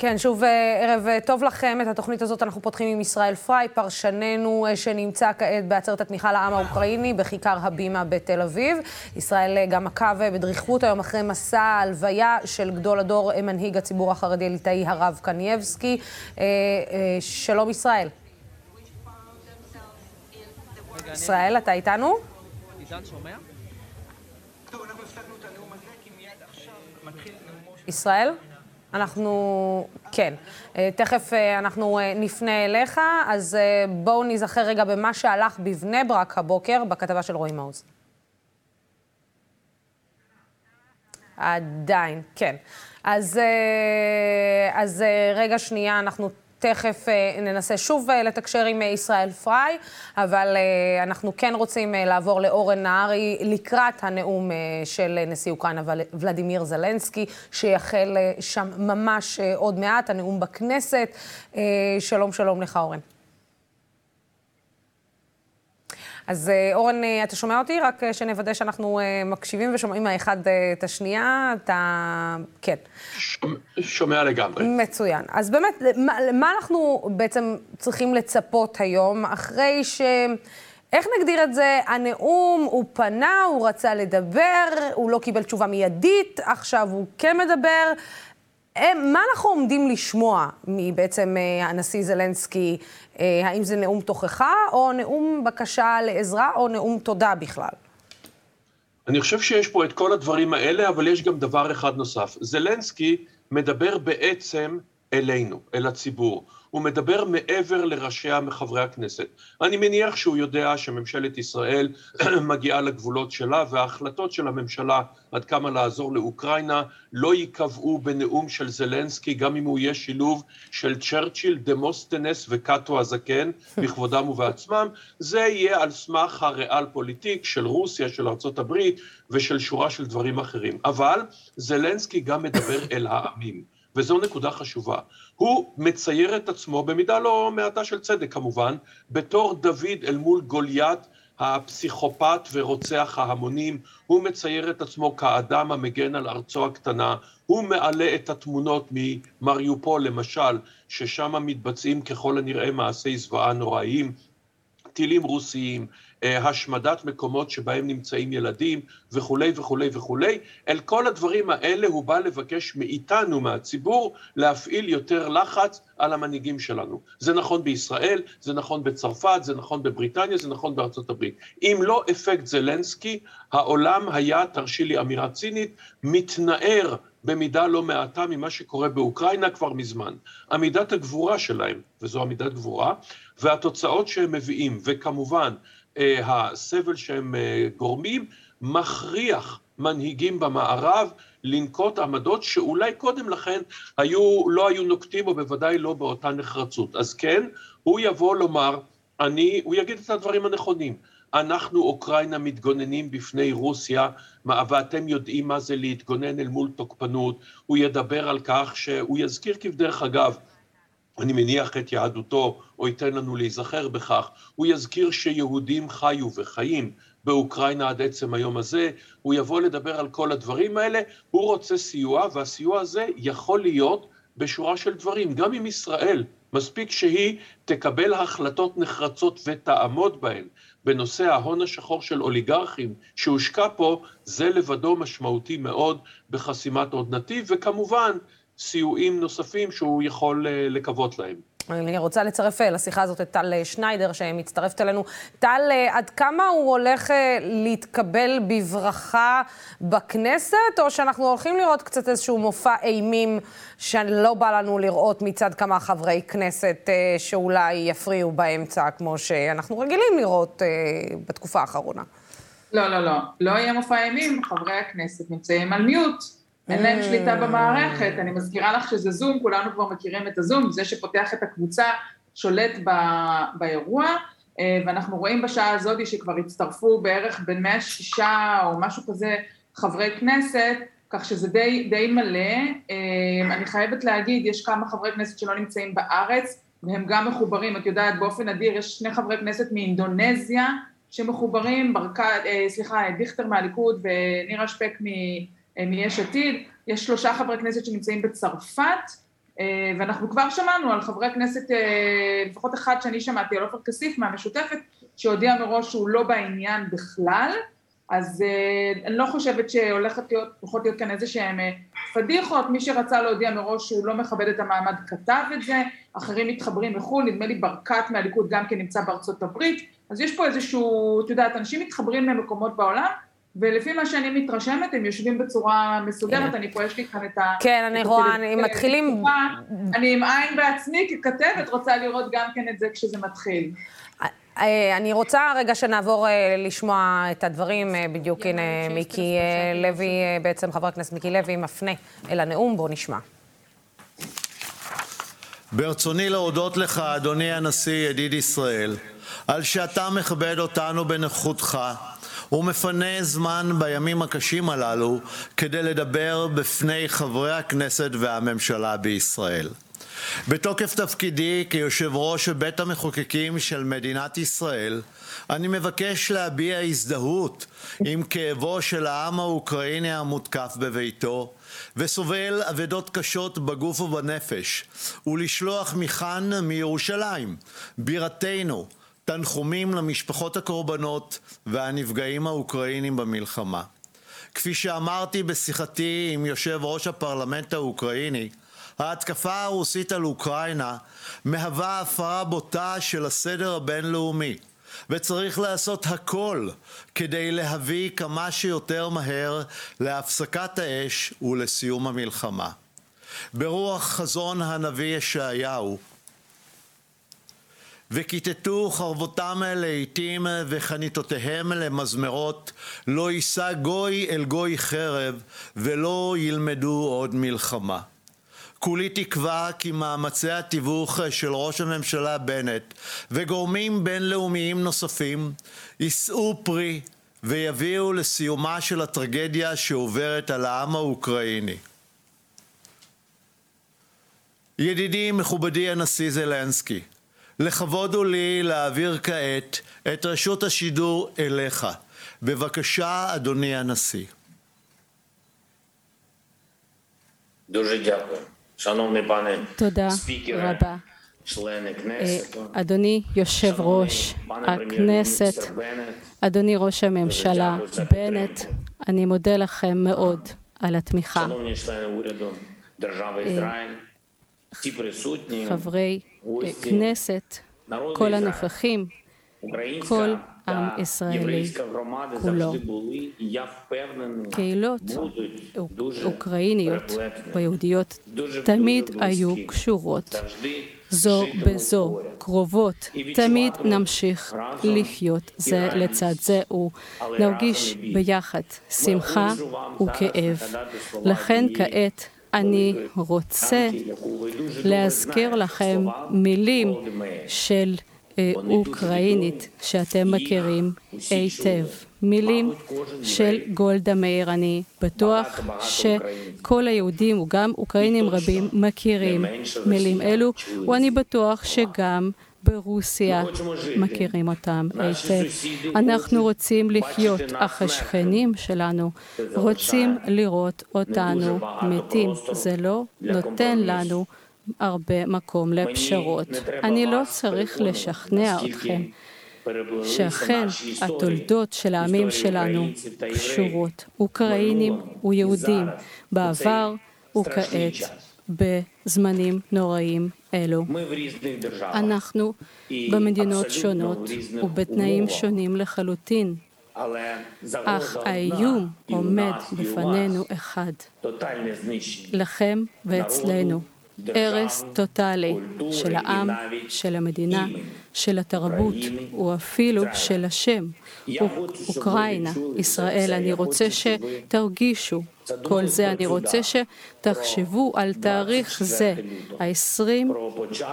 כן, שוב אה, ערב אה, טוב לכם. את התוכנית הזאת אנחנו פותחים עם ישראל פריי, פרשננו אה, שנמצא כעת בעצרת התמיכה לעם האוקראיני בכיכר הבימה בתל אביב. ישראל גם עקב בדריכות היום אחרי מסע ההלוויה של גדול הדור, מנהיג הציבור החרדי הליטאי הרב קנייבסקי. שלום ישראל. ישראל, אתה איתנו? ישראל? אנחנו, כן. אה, תכף אה, אנחנו אה, נפנה אליך, אז בואו נזכר רגע במה שהלך בבני ברק הבוקר בכתבה של רועי מעוז. עדיין, כן. אז, אז רגע שנייה, אנחנו תכף אה, ננסה שוב אה, לתקשר עם אה, ישראל פריי, אבל אנחנו כן רוצים לעבור לאורן נהרי לקראת הנאום של נשיא אוקראינה ולדימיר זלנסקי, שיחל שם ממש עוד מעט, הנאום בכנסת. שלום, שלום לך, אורן. אז אה, אורן, אה, אתה שומע אותי? רק אה, שנוודא שאנחנו מקשיבים ושומעים האחד את השנייה. אתה... כן. שומע לגמרי. מצוין. אז באמת, מה, מה אנחנו בעצם צריכים לצפות היום, אחרי ש... איך נגדיר את זה? הנאום, הוא פנה, הוא רצה לדבר, הוא לא קיבל תשובה מיידית, עכשיו הוא כן מדבר. מה אנחנו עומדים לשמוע מבעצם הנשיא זלנסקי אה, האם זה נאום תוכחה, או נאום בקשה לעזרה, או נאום תודה בכלל? אני חושב שיש פה את כל הדברים האלה, אבל יש גם דבר אחד נוסף. זלנסקי מדבר בעצם אלינו, אל הציבור. הוא מדבר מעבר לראשיהם חברי הכנסת. אני מניח שהוא יודע שממשלת ישראל מגיעה לגבולות שלה, וההחלטות של הממשלה עד כמה לעזור לאוקראינה לא ייקבעו בנאום של זלנסקי, גם אם הוא יהיה שילוב של צ'רצ'יל, דמוסטנס וקאטו הזקן, בכבודם ובעצמם. זה יהיה על סמך הריאל פוליטיק של רוסיה, של ארה"ב ושל שורה של דברים אחרים. אבל זלנסקי גם מדבר אל העמים. וזו נקודה חשובה. הוא מצייר את עצמו, במידה לא מעטה של צדק כמובן, בתור דוד אל מול גוליית הפסיכופת ורוצח ההמונים, הוא מצייר את עצמו כאדם המגן על ארצו הקטנה, הוא מעלה את התמונות ממריופול למשל, ששם מתבצעים ככל הנראה מעשי זוועה נוראיים, טילים רוסיים, השמדת מקומות שבהם נמצאים ילדים וכולי וכולי וכולי. אל כל הדברים האלה הוא בא לבקש מאיתנו, מהציבור, להפעיל יותר לחץ על המנהיגים שלנו. זה נכון בישראל, זה נכון בצרפת, זה נכון בבריטניה, זה נכון בארצות הברית. אם לא אפקט זלנסקי, העולם היה, תרשי לי אמירה צינית, מתנער במידה לא מעטה ממה שקורה באוקראינה כבר מזמן. עמידת הגבורה שלהם, וזו עמידת גבורה, והתוצאות שהם מביאים, וכמובן, אה, הסבל שהם אה, גורמים, מכריח מנהיגים במערב לנקוט עמדות שאולי קודם לכן היו, לא היו נוקטים, או בוודאי לא באותה נחרצות. אז כן, הוא יבוא לומר, אני, הוא יגיד את הדברים הנכונים. אנחנו, אוקראינה, מתגוננים בפני רוסיה, ואתם יודעים מה זה להתגונן אל מול תוקפנות. הוא ידבר על כך שהוא יזכיר כבדרך אגב, אני מניח את יהדותו, או ייתן לנו להיזכר בכך, הוא יזכיר שיהודים חיו וחיים באוקראינה עד עצם היום הזה, הוא יבוא לדבר על כל הדברים האלה, הוא רוצה סיוע, והסיוע הזה יכול להיות בשורה של דברים, גם עם ישראל, מספיק שהיא תקבל החלטות נחרצות ותעמוד בהן. בנושא ההון השחור של אוליגרכים שהושקע פה, זה לבדו משמעותי מאוד בחסימת עוד נתיב, וכמובן, סיועים נוספים שהוא יכול אה, לקוות להם. אני רוצה לצרף אה, לשיחה הזאת את טל אה, שניידר שמצטרפת אלינו. טל, עד כמה הוא הולך להתקבל בברכה בכנסת, או שאנחנו הולכים לראות קצת איזשהו מופע אימים שלא בא לנו לראות מצד כמה חברי כנסת שאולי יפריעו באמצע, כמו שאנחנו רגילים לראות בתקופה האחרונה? לא, לא, לא. לא יהיה מופע אימים, חברי הכנסת נמצאים על מיוט. אין להם שליטה במערכת. אני מזכירה לך שזה זום, כולנו כבר מכירים את הזום, זה שפותח את הקבוצה שולט באירוע, אה, ואנחנו רואים בשעה הזאת שכבר הצטרפו בערך בין 106 או משהו כזה חברי כנסת, כך שזה די, די מלא. אה, אני חייבת להגיד, יש כמה חברי כנסת שלא נמצאים בארץ, והם גם מחוברים, את יודעת, באופן נדיר, יש שני חברי כנסת מאינדונזיה שמחוברים, ברקת, אה, סליחה, דיכטר מהליכוד ונירה שפק מ... מיש עתיד, יש שלושה חברי כנסת שנמצאים בצרפת, ואנחנו כבר שמענו על חברי כנסת, לפחות אחד שאני שמעתי, על עופר כסיף מהמשותפת, שהודיע מראש שהוא לא בעניין בכלל, אז אני לא חושבת שהולכות להיות, להיות כאן איזה שהם פדיחות, מי שרצה להודיע מראש שהוא לא מכבד את המעמד כתב את זה, אחרים מתחברים מחו"ל, נדמה לי ברקת מהליכוד גם כן נמצא בארצות הברית, אז יש פה איזשהו, את יודעת, אנשים מתחברים למקומות בעולם, ולפי מה שאני מתרשמת, הם יושבים בצורה מסודרת, אני פה, יש לי כאן את ה... כן, אני רואה, אני מתחילים... אני עם עין בעצמי ככתבת, רוצה לראות גם כן את זה כשזה מתחיל. אני רוצה רגע שנעבור לשמוע את הדברים, בדיוק הנה מיקי לוי, בעצם חבר הכנסת מיקי לוי מפנה אל הנאום, בואו נשמע. ברצוני להודות לך, אדוני הנשיא, ידיד ישראל, על שאתה מכבד אותנו בנוכחותך ומפנה זמן בימים הקשים הללו כדי לדבר בפני חברי הכנסת והממשלה בישראל. בתוקף תפקידי כיושב ראש בית המחוקקים של מדינת ישראל, אני מבקש להביע הזדהות עם כאבו של העם האוקראיני המותקף בביתו וסובל אבדות קשות בגוף ובנפש, ולשלוח מכאן מירושלים, בירתנו, תנחומים למשפחות הקורבנות והנפגעים האוקראינים במלחמה. כפי שאמרתי בשיחתי עם יושב ראש הפרלמנט האוקראיני, ההתקפה הרוסית על אוקראינה מהווה הפרה בוטה של הסדר הבינלאומי, וצריך לעשות הכל כדי להביא כמה שיותר מהר להפסקת האש ולסיום המלחמה. ברוח חזון הנביא ישעיהו, וכיתתו חרבותם לאיתים וחניתותיהם למזמרות, לא יישא גוי אל גוי חרב, ולא ילמדו עוד מלחמה. כולי תקווה כי מאמצי התיווך של ראש הממשלה בנט וגורמים בינלאומיים נוספים יישאו פרי ויביאו לסיומה של הטרגדיה שעוברת על העם האוקראיני. ידידי מכובדי הנשיא זלנסקי, לכבוד הוא לי להעביר כעת את רשות השידור אליך. בבקשה אדוני הנשיא. תודה רבה אדוני יושב ראש הכנסת, אדוני ראש הממשלה בנט, אני מודה לכם מאוד על התמיכה. חברי כנסת, כל הנוכחים, כל עם ישראלי כולו. קהילות אוקראיניות ויהודיות תמיד היו קשורות. זו בזו, קרובות. תמיד נמשיך לחיות זה לצד זה ונרגיש ביחד שמחה וכאב. לכן כעת אני רוצה להזכיר לכם מילים של אה, אוקראינית שאתם מכירים היטב. מילים של גולדה מאיר. אני בטוח שכל היהודים וגם אוקראינים רבים מכירים מילים אלו, ואני בטוח שגם ברוסיה מכירים אותם היטב. אנחנו רוצים לחיות, אך השכנים שלנו רוצים לראות אותנו מתים. זה לא נותן לנו הרבה מקום לפשרות. אני לא צריך לשכנע אתכם שאכן התולדות של העמים שלנו קשורות, אוקראינים ויהודים, בעבר וכעת, בזמנים נוראים אלו. אנחנו במדינות שונות ובתנאים שונים לחלוטין. אך האיום עומד בפנינו אחד, לכם ואצלנו, הרס טוטאלי של העם, של המדינה, של התרבות, ואפילו של השם. אוקראינה, ישראל, אני רוצה שתרגישו כל זה, אני רוצה שתחשבו על תאריך זה, ה-24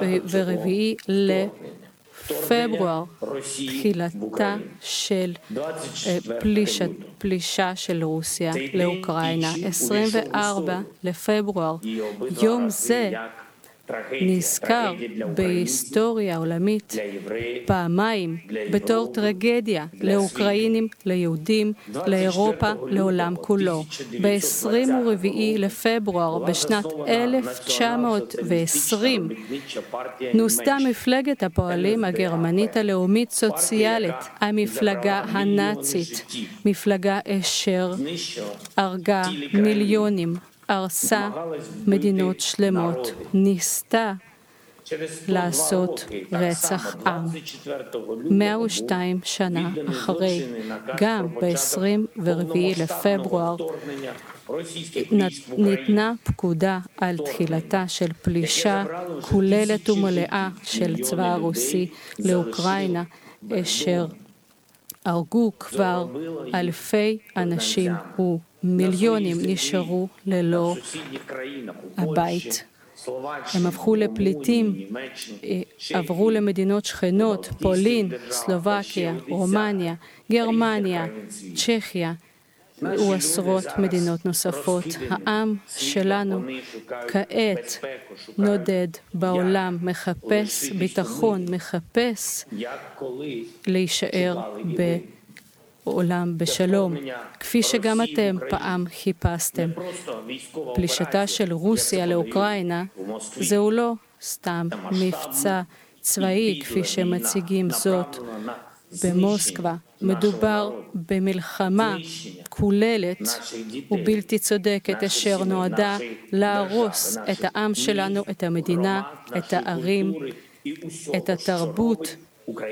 לפברואר, תחילתה של אה, פלישת, פלישה של רוסיה לאוקראינה. 24 לפברואר, יום זה נזכר בהיסטוריה העולמית פעמיים בתור טרגדיה לאוקראינים, ליהודים, לאירופה, לעולם כולו. ב-24 לפברואר בשנת 1920 נוסדה מפלגת הפועלים הגרמנית הלאומית סוציאלית, המפלגה הנאצית, מפלגה אשר הרגה מיליונים הרסה מדינות שלמות, ניסתה לעשות רצח עם. 102 שנה אחרי, גם ב-24 לפברואר, ניתנה פקודה על תחילתה של פלישה כוללת ומלאה של צבא הרוסי לאוקראינה, אשר הרגו כבר אלפי אנשים ומיליונים נשארו ללא הבית. הם הפכו לפליטים, עברו למדינות שכנות, פולין, סלובקיה, רומניה, גרמניה, צ'כיה, ועשרות מדינות נוספות. העם שלנו כעת נודד בעולם, מחפש ביטחון, מחפש להישאר בעולם בשלום, כפי שגם אתם פעם חיפשתם. פלישתה של רוסיה לאוקראינה זהו לא סתם מבצע צבאי, כפי שמציגים זאת במוסקבה. מדובר במלחמה כוללת ובלתי צודקת אשר נועדה להרוס את העם שלנו, את המדינה, את הערים, את התרבות,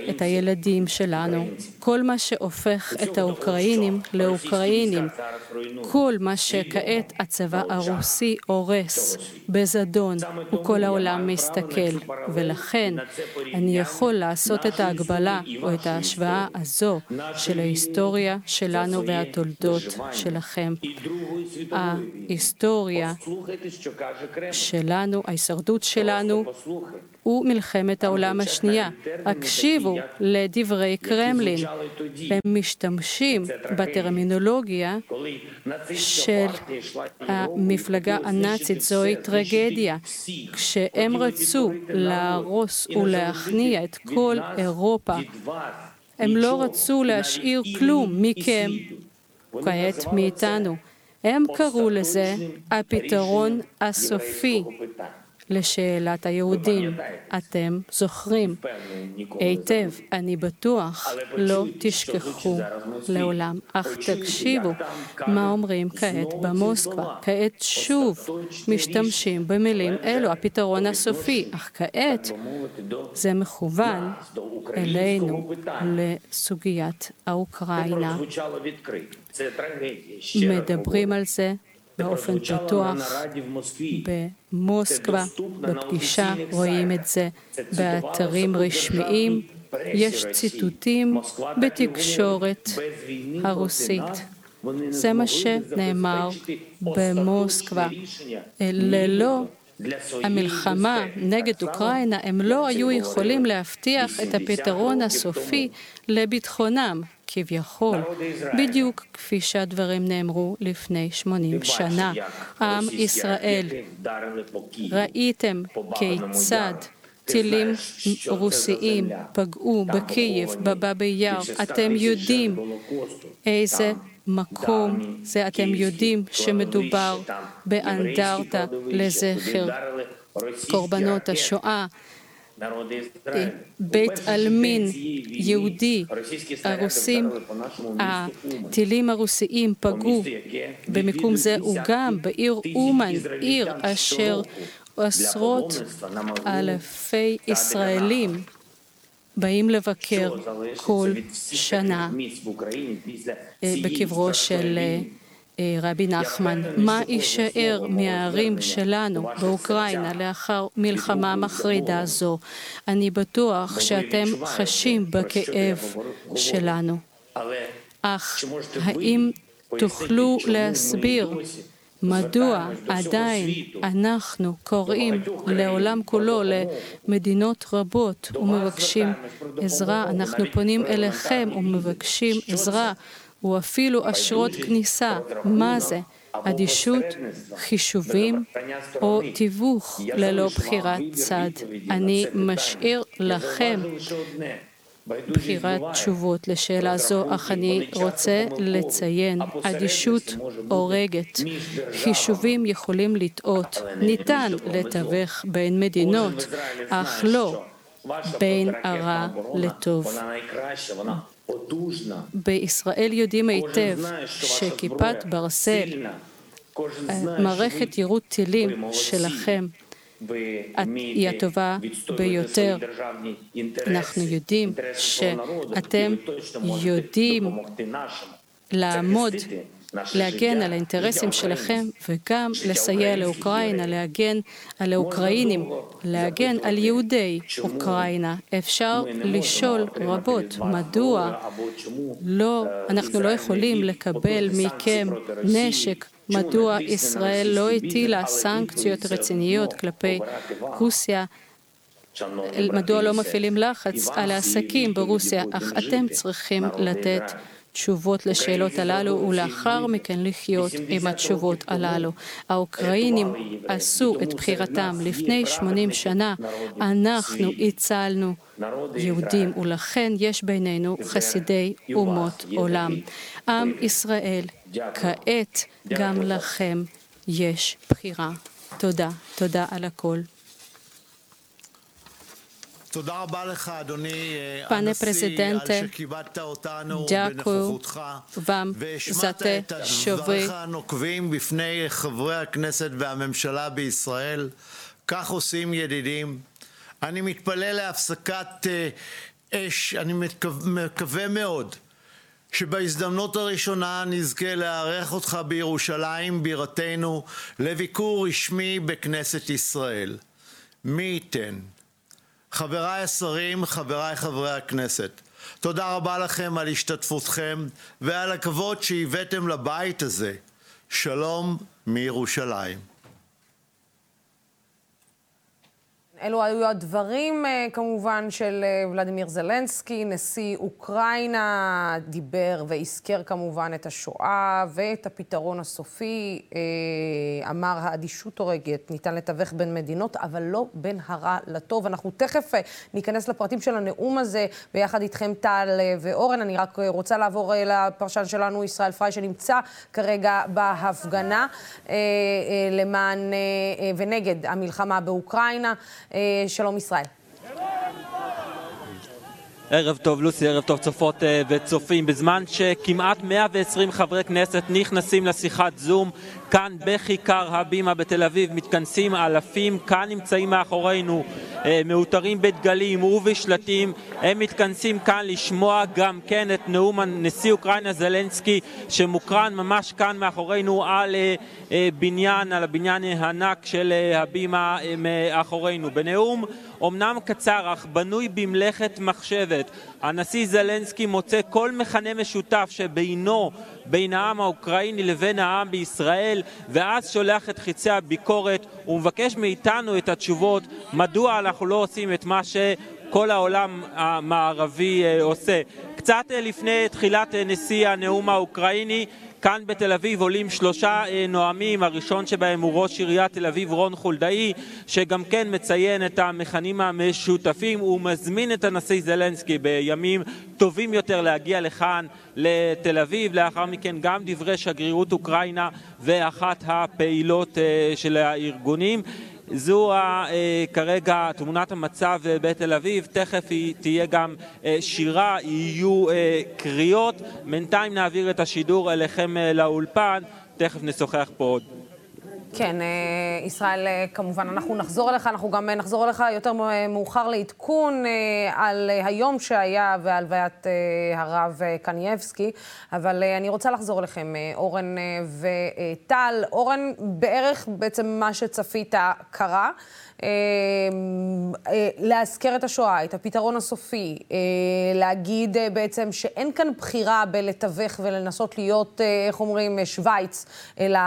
את הילדים שלנו. כל מה שהופך את האוקראינים לאוקראינים, כל מה שכעת הצבא הרוסי הורס בזדון, וכל העולם מסתכל. ולכן אני יכול לעשות את ההגבלה או את ההשוואה הזו של ההיסטוריה שלנו והתולדות שלכם. ההיסטוריה שלנו, ההישרדות שלנו, הוא מלחמת העולם השנייה. הקשיבו לדברי קרמלין. הם משתמשים בטרמינולוגיה של המפלגה הנאצית. זוהי טרגדיה. כשהם רצו להרוס ולהכניע את כל אירופה, הם לא רצו להשאיר כלום מכם, כעת מאיתנו. הם קראו לזה הפתרון הסופי לשאלת היהודים. אתם זוכרים היטב, אני בטוח, לא תשכחו לעולם. אך תקשיבו מה אומרים כעת במוסקבה. כעת שוב משתמשים במילים אלו, הפתרון הסופי, אך כעת זה מכוון אלינו, לסוגיית האוקראינה. מדברים על זה באופן פתוח במוסקבה, בפגישה, רואים את זה באתרים רשמיים, יש ציטוטים בתקשורת הרוסית. זה מה שנאמר במוסקבה. ללא המלחמה נגד אוקראינה, הם לא היו יכולים להבטיח את הפתרון הסופי לביטחונם. כביכול, בדיוק כפי שהדברים נאמרו לפני 80 שנה. עם ישראל, ראיתם כיצד טילים רוסיים פגעו בקייב, בבאבי יאר. אתם יודעים איזה מקום זה, אתם יודעים שמדובר באנדרטה לזכר קורבנות השואה. בית עלמין יהודי, הרוסים, הטילים הרוסיים פגעו במיקום זה וגם בעיר אומן, עיר אשר עשרות אלפי ישראלים באים לבקר כל שנה בקברו של רבי נחמן, מה יישאר מהערים שלנו באוקראינה לאחר מלחמה מחרידה זו? אני בטוח שאתם חשים בכאב שלנו. אך האם תוכלו להסביר מדוע עדיין אנחנו קוראים לעולם כולו, למדינות רבות, ומבקשים עזרה? אנחנו פונים אליכם ומבקשים עזרה. או אפילו אשרות כניסה. מה זה? אדישות, חישובים או תיווך ללא בחירת צד. אני משאיר לכם בחירת תשובות לשאלה זו, אך אני רוצה לציין, אדישות הורגת. חישובים יכולים לטעות. ניתן לתווך בין מדינות, אך לא בין הרע לטוב. בישראל יודעים היטב שכיפת ברסל, מערכת יירוט טילים שלכם, היא הטובה ביותר. אנחנו יודעים שאתם יודעים לעמוד להגן על האינטרסים שלכם וגם לסייע לאוקראינה, להגן על האוקראינים, להגן על יהודי אוקראינה. אפשר לשאול רבות מדוע לא, אנחנו לא יכולים לקבל מכם נשק מדוע ישראל לא הטילה סנקציות רציניות כלפי רוסיה, מדוע לא מפעילים לחץ על העסקים ברוסיה, אך אתם צריכים לתת תשובות לשאלות הללו ולאחר מכן לחיות עם התשובות הללו. האוקראינים עשו את בחירתם לפני 80 שנה, אנחנו הצלנו יהודים ולכן יש בינינו חסידי אומות עולם. עם ישראל, כעת גם לכם יש בחירה. תודה, תודה על הכל. תודה רבה לך, אדוני Pane הנשיא, prezidente, על שכיבדת אותנו Ďakujem בנוכחותך, vám והשמעת za את te, що ви דבריך הנוקבים בפני חברי הכנסת והממשלה בישראל. כך עושים ידידים. אני מתפלל להפסקת אה, אש, אני מקווה, מקווה מאוד שבהזדמנות הראשונה נזכה לארח אותך בירושלים בירתנו לביקור רשמי בכנסת ישראל. מי ייתן. חבריי השרים, חבריי חברי הכנסת, תודה רבה לכם על השתתפותכם ועל הכבוד שהבאתם לבית הזה. שלום מירושלים. אלו היו הדברים אה, כמובן של אה, ולדימיר זלנסקי, נשיא אוקראינה, דיבר והזכר כמובן את השואה ואת הפתרון הסופי. אה, אמר האדישות הורגת, ניתן לתווך בין מדינות, אבל לא בין הרע לטוב. אנחנו תכף ניכנס לפרטים של הנאום הזה ביחד איתכם טל ואורן. אני רק רוצה לעבור לפרשן שלנו, ישראל פריי, שנמצא כרגע בהפגנה למען ונגד המלחמה באוקראינה. שלום ישראל. ערב טוב לוסי, ערב טוב צופות וצופים. בזמן שכמעט 120 חברי כנסת נכנסים לשיחת זום, כאן בכיכר הבימה בתל אביב מתכנסים אלפים, כאן נמצאים מאחורינו מאותרים בדגלים ובשלטים, הם מתכנסים כאן לשמוע גם כן את נאום נשיא אוקראינה זלנסקי שמוקרן ממש כאן מאחורינו על בניין, על הבניין הענק של הבימה מאחורינו. בנאום אמנם קצר אך בנוי במלאכת מחשבת, הנשיא זלנסקי מוצא כל מכנה משותף שבינו בין העם האוקראיני לבין העם בישראל, ואז שולח את חיצי הביקורת ומבקש מאיתנו את התשובות מדוע אנחנו לא עושים את מה שכל העולם המערבי עושה. קצת לפני תחילת נשיא הנאום האוקראיני כאן בתל אביב עולים שלושה נואמים, הראשון שבהם הוא ראש עיריית תל אביב רון חולדאי, שגם כן מציין את המכנים המשותפים. הוא מזמין את הנשיא זלנסקי בימים טובים יותר להגיע לכאן לתל אביב. לאחר מכן גם דברי שגרירות אוקראינה ואחת הפעילות של הארגונים. זו כרגע תמונת המצב בתל אביב, תכף היא תהיה גם שירה, יהיו קריאות. בינתיים נעביר את השידור אליכם לאולפן, תכף נשוחח פה עוד. כן, ישראל, כמובן, אנחנו נחזור אליך, אנחנו גם נחזור אליך יותר מאוחר לעדכון על היום שהיה והלוויית הרב קנייבסקי, אבל אני רוצה לחזור אליכם, אורן וטל. אורן, בערך בעצם מה שצפית קרה. להזכר את השואה, את הפתרון הסופי, להגיד בעצם שאין כאן בחירה בלתווך ולנסות להיות, איך אומרים, שווייץ, אלא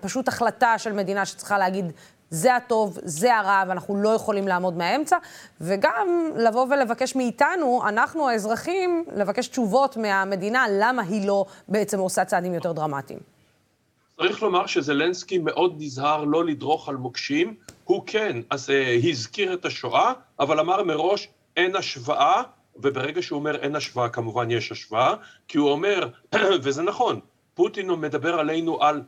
פשוט החלטה של מדינה שצריכה להגיד, זה הטוב, זה הרע, ואנחנו לא יכולים לעמוד מהאמצע, וגם לבוא ולבקש מאיתנו, אנחנו האזרחים, לבקש תשובות מהמדינה, למה היא לא בעצם עושה צעדים יותר דרמטיים. צריך לומר שזלנסקי מאוד נזהר לא לדרוך על מוקשים. הוא כן, אז uh, הזכיר את השואה, אבל אמר מראש, אין השוואה, וברגע שהוא אומר אין השוואה, כמובן יש השוואה, כי הוא אומר, וזה נכון, פוטין מדבר עלינו על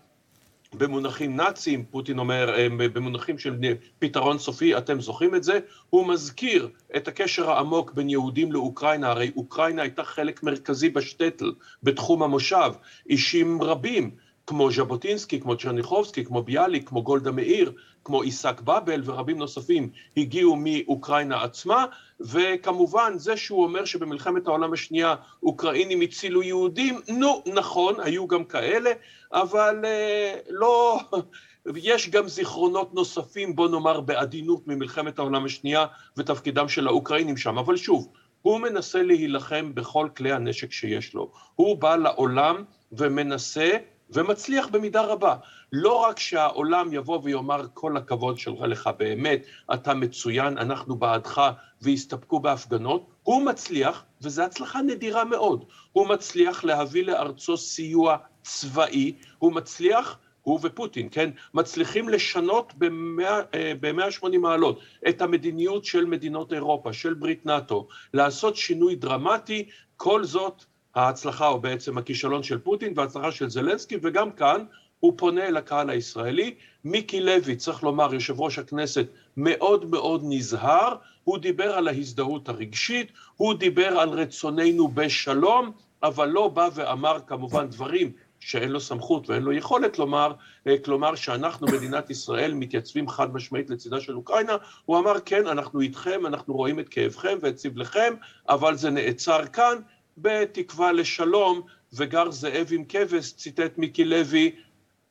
במונחים נאציים, פוטין אומר, אה, במונחים של פתרון סופי, אתם זוכרים את זה? הוא מזכיר את הקשר העמוק בין יהודים לאוקראינה, הרי אוקראינה הייתה חלק מרכזי בשטטל, בתחום המושב, אישים רבים, כמו ז'בוטינסקי, כמו צ'רניחובסקי, כמו ביאליק, כמו גולדה מאיר, כמו עיסק באבל ורבים נוספים הגיעו מאוקראינה עצמה, וכמובן זה שהוא אומר שבמלחמת העולם השנייה אוקראינים הצילו יהודים, נו, נכון, היו גם כאלה, אבל אה, לא... יש גם זיכרונות נוספים, בוא נאמר בעדינות, ממלחמת העולם השנייה ותפקידם של האוקראינים שם, אבל שוב, הוא מנסה להילחם בכל כלי הנשק שיש לו. הוא בא לעולם ומנסה ומצליח במידה רבה. לא רק שהעולם יבוא ויאמר כל הכבוד שלך לך באמת, אתה מצוין, אנחנו בעדך, ויסתפקו בהפגנות, הוא מצליח, וזו הצלחה נדירה מאוד, הוא מצליח להביא לארצו סיוע צבאי, הוא מצליח, הוא ופוטין, כן, מצליחים לשנות ב-180 אה, מעלות את המדיניות של מדינות אירופה, של ברית נאט"ו, לעשות שינוי דרמטי, כל זאת ההצלחה או בעצם הכישלון של פוטין וההצלחה של זלנסקי, וגם כאן הוא פונה אל הקהל הישראלי. מיקי לוי, צריך לומר, יושב ראש הכנסת, מאוד מאוד נזהר, הוא דיבר על ההזדהות הרגשית, הוא דיבר על רצוננו בשלום, אבל לא בא ואמר כמובן דברים שאין לו סמכות ואין לו יכולת לומר, אה, כלומר שאנחנו, מדינת ישראל, מתייצבים חד משמעית לצידה של אוקראינה, הוא אמר כן, אנחנו איתכם, אנחנו רואים את כאבכם ואת סבלכם, אבל זה נעצר כאן, בתקווה לשלום, וגר זאב עם כבש, ציטט מיקי לוי,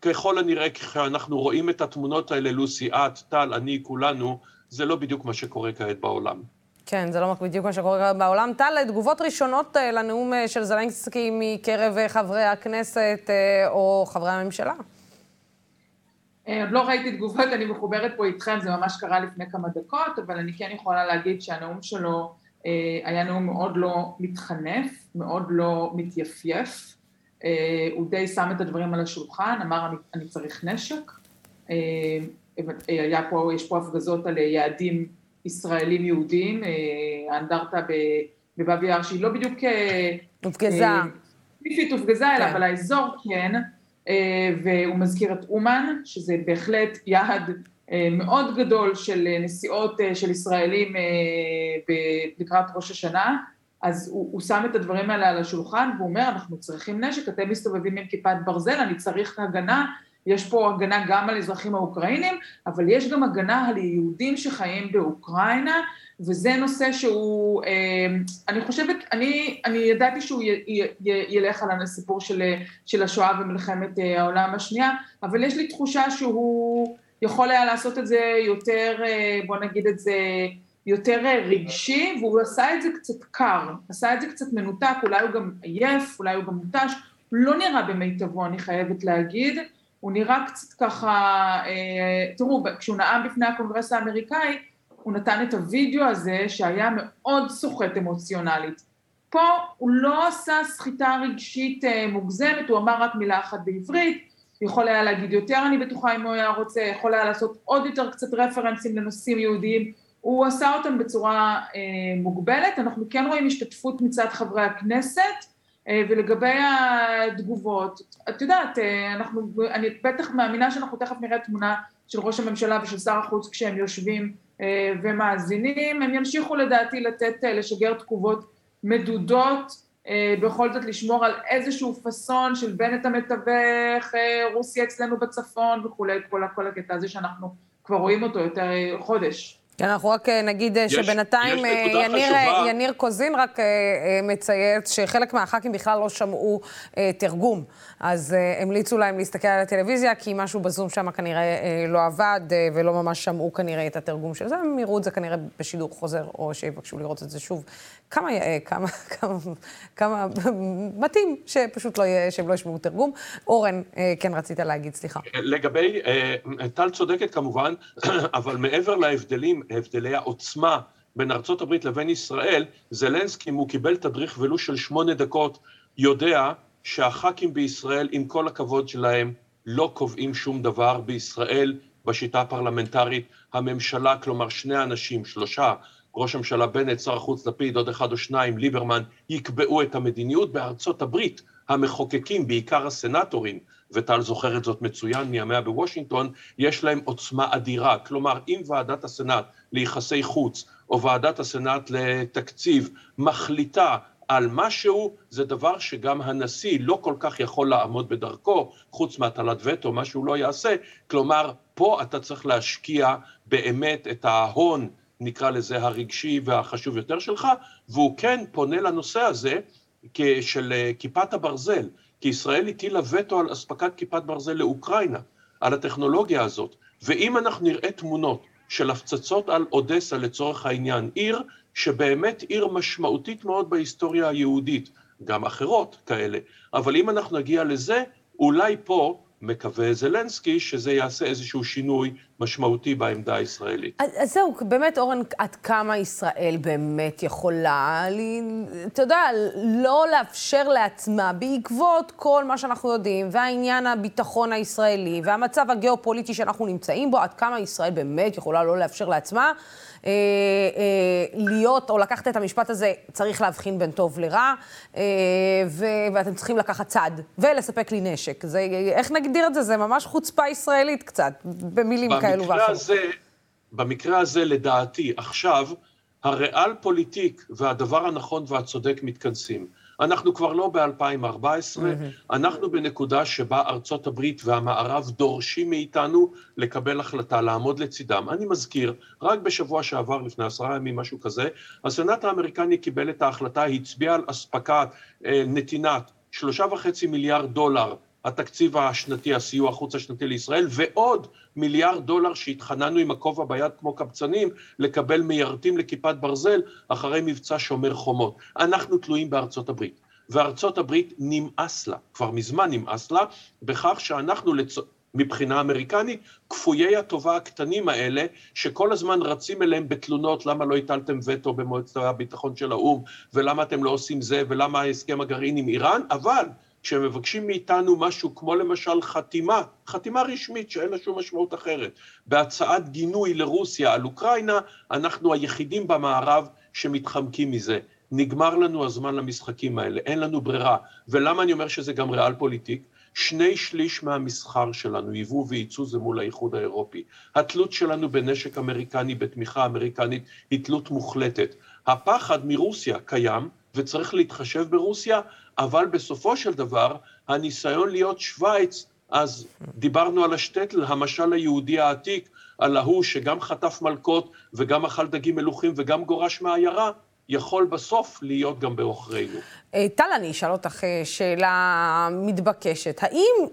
ככל הנראה כשאנחנו רואים את התמונות האלה, לוסי, את, טל, אני, כולנו, זה לא בדיוק מה שקורה כעת בעולם. כן, זה לא בדיוק מה שקורה בעולם. טל, תגובות ראשונות אה, לנאום אה, של זלנסקי מקרב אה, חברי הכנסת או חברי הממשלה? עוד לא ראיתי תגובות, אני מחוברת פה איתכם, זה ממש קרה לפני כמה דקות, אבל אני כן יכולה להגיד שהנאום שלו היה נאום מאוד לא מתחנף, מאוד לא מתייפייף, אה, הוא די שם את הדברים על השולחן, אמר אני, אני צריך נשק, אה, היה פה, יש פה הפגזות על יעדים ישראלים יהודיים, האנדרטה בבאבי יאר שהיא לא בדיוק... הופגזה. ספציפית הופגזה אליו, כן. אבל האזור כן, והוא מזכיר את אומן, שזה בהחלט יעד אה, מאוד גדול של אה, נסיעות אה, של ישראלים לקראת ראש השנה, אז הוא, הוא שם את הדברים האלה על השולחן והוא אומר, אנחנו צריכים נשק, אתם מסתובבים עם כיפת ברזל, אני צריך הגנה, יש פה הגנה גם על אזרחים האוקראינים, אבל יש גם הגנה על יהודים שחיים באוקראינה, וזה נושא שהוא, אני חושבת, אני, אני ידעתי שהוא י, י, י, ילך על הסיפור של, של השואה ומלחמת העולם השנייה, אבל יש לי תחושה שהוא... יכול היה לעשות את זה יותר, אה, בוא נגיד את זה, יותר אה, רגשי, והוא עשה את זה קצת קר, עשה את זה קצת מנותק, אולי הוא גם עייף, אולי הוא גם מותש, לא נראה במיטבו, אני חייבת להגיד, הוא נראה קצת ככה, אה, תראו, כשהוא נאם בפני הקונגרס האמריקאי, הוא נתן את הוידאו הזה שהיה מאוד סוחט אמוציונלית. פה הוא לא עשה סחיטה רגשית מוגזמת, הוא אמר רק מילה אחת בעברית, יכול היה להגיד יותר, אני בטוחה אם הוא היה רוצה, יכול היה לעשות עוד יותר קצת רפרנסים לנושאים יהודיים, הוא עשה אותם בצורה אה, מוגבלת, אנחנו כן רואים השתתפות מצד חברי הכנסת, אה, ולגבי התגובות, את יודעת, אה, אנחנו, אני בטח מאמינה שאנחנו תכף נראה תמונה של ראש הממשלה ושל שר החוץ כשהם יושבים אה, ומאזינים, הם ימשיכו לדעתי לתת, אה, לשגר תגובות מדודות, בכל זאת לשמור על איזשהו פאסון של בנט המתווך, אה, רוסיה אצלנו בצפון וכולי, כל, כל הקטע הזה שאנחנו כבר רואים אותו יותר אה, חודש. כן, אנחנו רק נגיד יש, שבינתיים יש יניר, יניר קוזין רק מצייץ שחלק מהח"כים בכלל לא שמעו תרגום. אז uh, המליצו להם להסתכל על הטלוויזיה, כי משהו בזום שם כנראה לא עבד, ולא ממש שמעו כנראה את התרגום של זה, הם יראו את זה כנראה בשידור חוזר, או שיבקשו לראות את זה שוב. כמה, כמה, כמה, כמה מתאים שפשוט לא יהיה, שהם לא ישמעו תרגום. אורן, כן רצית להגיד, סליחה. לגבי, טל צודקת כמובן, אבל מעבר להבדלים, הבדלי העוצמה, בין ארצות הברית לבין ישראל, זלנסקי, אם הוא קיבל תדריך ולו של שמונה דקות, יודע שהח"כים בישראל, עם כל הכבוד שלהם, לא קובעים שום דבר בישראל בשיטה הפרלמנטרית. הממשלה, כלומר שני אנשים, שלושה, ראש הממשלה בנט, שר החוץ לפיד, עוד אחד או שניים, ליברמן, יקבעו את המדיניות. בארצות הברית המחוקקים, בעיקר הסנטורים, וטל זוכר את זאת מצוין מימיה בוושינגטון, יש להם עוצמה אדירה. כלומר, אם ועדת הסנאט ליחסי חוץ, או ועדת הסנאט לתקציב, מחליטה על משהו, זה דבר שגם הנשיא לא כל כך יכול לעמוד בדרכו, חוץ מהטלת וטו, מה שהוא לא יעשה. כלומר, פה אתה צריך להשקיע באמת את ההון, נקרא לזה הרגשי והחשוב יותר שלך, והוא כן פונה לנושא הזה של אה, כיפת הברזל, כי ישראל הטילה וטו על אספקת כיפת ברזל לאוקראינה, על הטכנולוגיה הזאת, ואם אנחנו נראה תמונות של הפצצות על אודסה לצורך העניין, עיר שבאמת עיר משמעותית מאוד בהיסטוריה היהודית, גם אחרות כאלה, אבל אם אנחנו נגיע לזה, אולי פה מקווה זלנסקי שזה יעשה איזשהו שינוי משמעותי בעמדה הישראלית. אז, אז זהו, באמת, אורן, עד כמה ישראל באמת יכולה, לי, אתה יודע, לא לאפשר לעצמה, בעקבות כל מה שאנחנו יודעים, והעניין הביטחון הישראלי, והמצב הגיאופוליטי שאנחנו נמצאים בו, עד כמה ישראל באמת יכולה לא לאפשר לעצמה אה, אה, להיות, או לקחת את המשפט הזה, צריך להבחין בין טוב לרע, אה, ו, ואתם צריכים לקחת צד, ולספק לי נשק. זה, איך נגדיר את זה? זה ממש חוצפה ישראלית קצת, במילים כאלו ואחרות. במקרה הזה, לדעתי, עכשיו, הריאל פוליטיק והדבר הנכון והצודק מתכנסים. אנחנו כבר לא ב-2014, mm-hmm. אנחנו בנקודה שבה ארצות הברית והמערב דורשים מאיתנו לקבל החלטה, לעמוד לצידם. אני מזכיר, רק בשבוע שעבר, לפני עשרה ימים, משהו כזה, הסנאט האמריקני קיבל את ההחלטה, הצביע על אספקת, אה, נתינת, שלושה וחצי מיליארד דולר התקציב השנתי, הסיוע החוץ השנתי לישראל, ועוד מיליארד דולר שהתחננו עם הכובע ביד כמו קבצנים, לקבל מיירטים לכיפת ברזל אחרי מבצע שומר חומות. אנחנו תלויים בארצות הברית. וארצות הברית נמאס לה, כבר מזמן נמאס לה, בכך שאנחנו לצ... מבחינה אמריקנית, כפויי הטובה הקטנים האלה, שכל הזמן רצים אליהם בתלונות למה לא הטלתם וטו במועצת הביטחון של האו"ם, ולמה אתם לא עושים זה, ולמה הסכם הגרעין עם איראן, אבל כשמבקשים מאיתנו משהו כמו למשל חתימה, חתימה רשמית שאין לה שום משמעות אחרת, בהצעת גינוי לרוסיה על אוקראינה, אנחנו היחידים במערב שמתחמקים מזה. נגמר לנו הזמן למשחקים האלה, אין לנו ברירה. ולמה אני אומר שזה גם ריאל פוליטיק? שני שליש מהמסחר שלנו, יבוא וייצוא, זה מול האיחוד האירופי. התלות שלנו בנשק אמריקני, בתמיכה אמריקנית, היא תלות מוחלטת. הפחד מרוסיה קיים, וצריך להתחשב ברוסיה, אבל בסופו של דבר, הניסיון להיות שווייץ, אז דיברנו על השטטל, המשל היהודי העתיק, על ההוא שגם חטף מלקות וגם אכל דגים מלוכים וגם גורש מהעיירה, יכול בסוף להיות גם בעוכרינו. אה, טל, אני אשאל אותך אה, שאלה מתבקשת. האם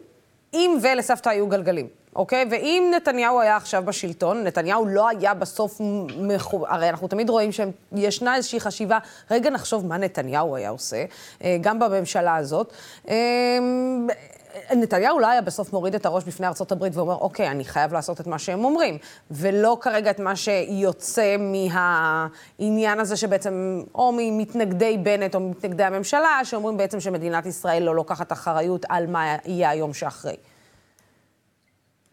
אם ולסבתא היו גלגלים, אוקיי? ואם נתניהו היה עכשיו בשלטון, נתניהו לא היה בסוף מחו... הרי אנחנו תמיד רואים שישנה איזושהי חשיבה, רגע נחשוב מה נתניהו היה עושה, אה, גם בממשלה הזאת. אה, נתניהו לא היה בסוף מוריד את הראש בפני הברית ואומר, אוקיי, אני חייב לעשות את מה שהם אומרים, ולא כרגע את מה שיוצא מהעניין הזה שבעצם, או ממתנגדי בנט או ממתנגדי הממשלה, שאומרים בעצם שמדינת ישראל לא לוקחת אחריות על מה יהיה היום שאחרי.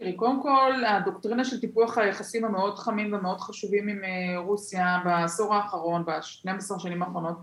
תראי, קודם כל, הדוקטרינה של טיפוח היחסים המאוד חמים ומאוד חשובים עם אה, רוסיה בעשור האחרון, ב-12 שנים האחרונות,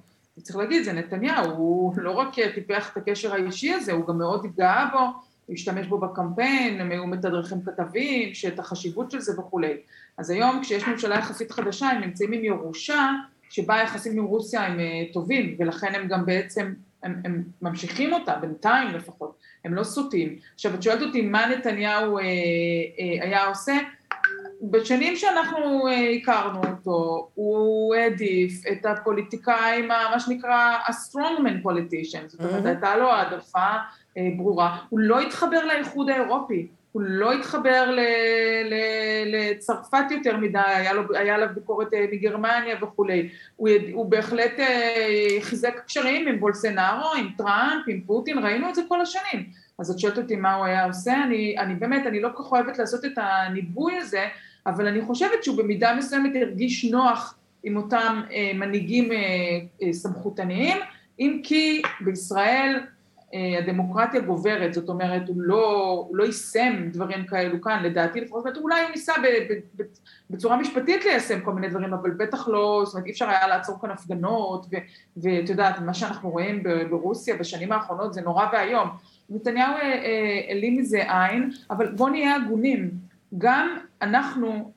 צריך להגיד, זה נתניהו, הוא לא רק טיפח את הקשר האישי הזה, הוא גם מאוד התגאה בו, הוא השתמש בו בקמפיין, הוא מתדרכים כתבים, שאת החשיבות של זה וכולי. אז היום כשיש ממשלה יחסית חדשה, הם נמצאים עם ירושה, שבה היחסים עם רוסיה הם אה, טובים, ולכן הם גם בעצם, הם, הם ממשיכים אותה, בינתיים לפחות, הם לא סוטים. עכשיו, את שואלת אותי מה נתניהו אה, אה, היה עושה, בשנים שאנחנו אה, הכרנו אותו, הוא העדיף את הפוליטיקאים, מה שנקרא ה-strongman politicians, זאת אומרת, mm-hmm. הייתה לו העדפה אה, ברורה. הוא לא התחבר לאיחוד האירופי, הוא לא התחבר לצרפת יותר מדי, היה, לו, היה לו ביקורת אה, מגרמניה וכולי. הוא, הוא בהחלט חיזק קשרים עם בולסנארו, עם טראמפ, עם פוטין, ראינו את זה כל השנים. אז את שואלת אותי מה הוא היה עושה, אני, אני באמת, אני לא כל כך אוהבת לעשות את הניבוי הזה, אבל אני חושבת שהוא במידה מסוימת הרגיש נוח עם אותם אה, מנהיגים אה, אה, סמכותניים, אם כי בישראל אה, הדמוקרטיה גוברת, זאת אומרת, הוא לא, הוא לא יישם דברים כאלו כאן, לדעתי לפחות, אולי הוא ניסה בצורה משפטית ליישם כל מיני דברים, אבל בטח לא, זאת אומרת, אי אפשר היה לעצור כאן הפגנות, ואת יודעת, מה שאנחנו רואים ברוסיה בשנים האחרונות זה נורא ואיום. נתניהו העלים מזה עין, אבל בואו נהיה הגונים. גם אנחנו,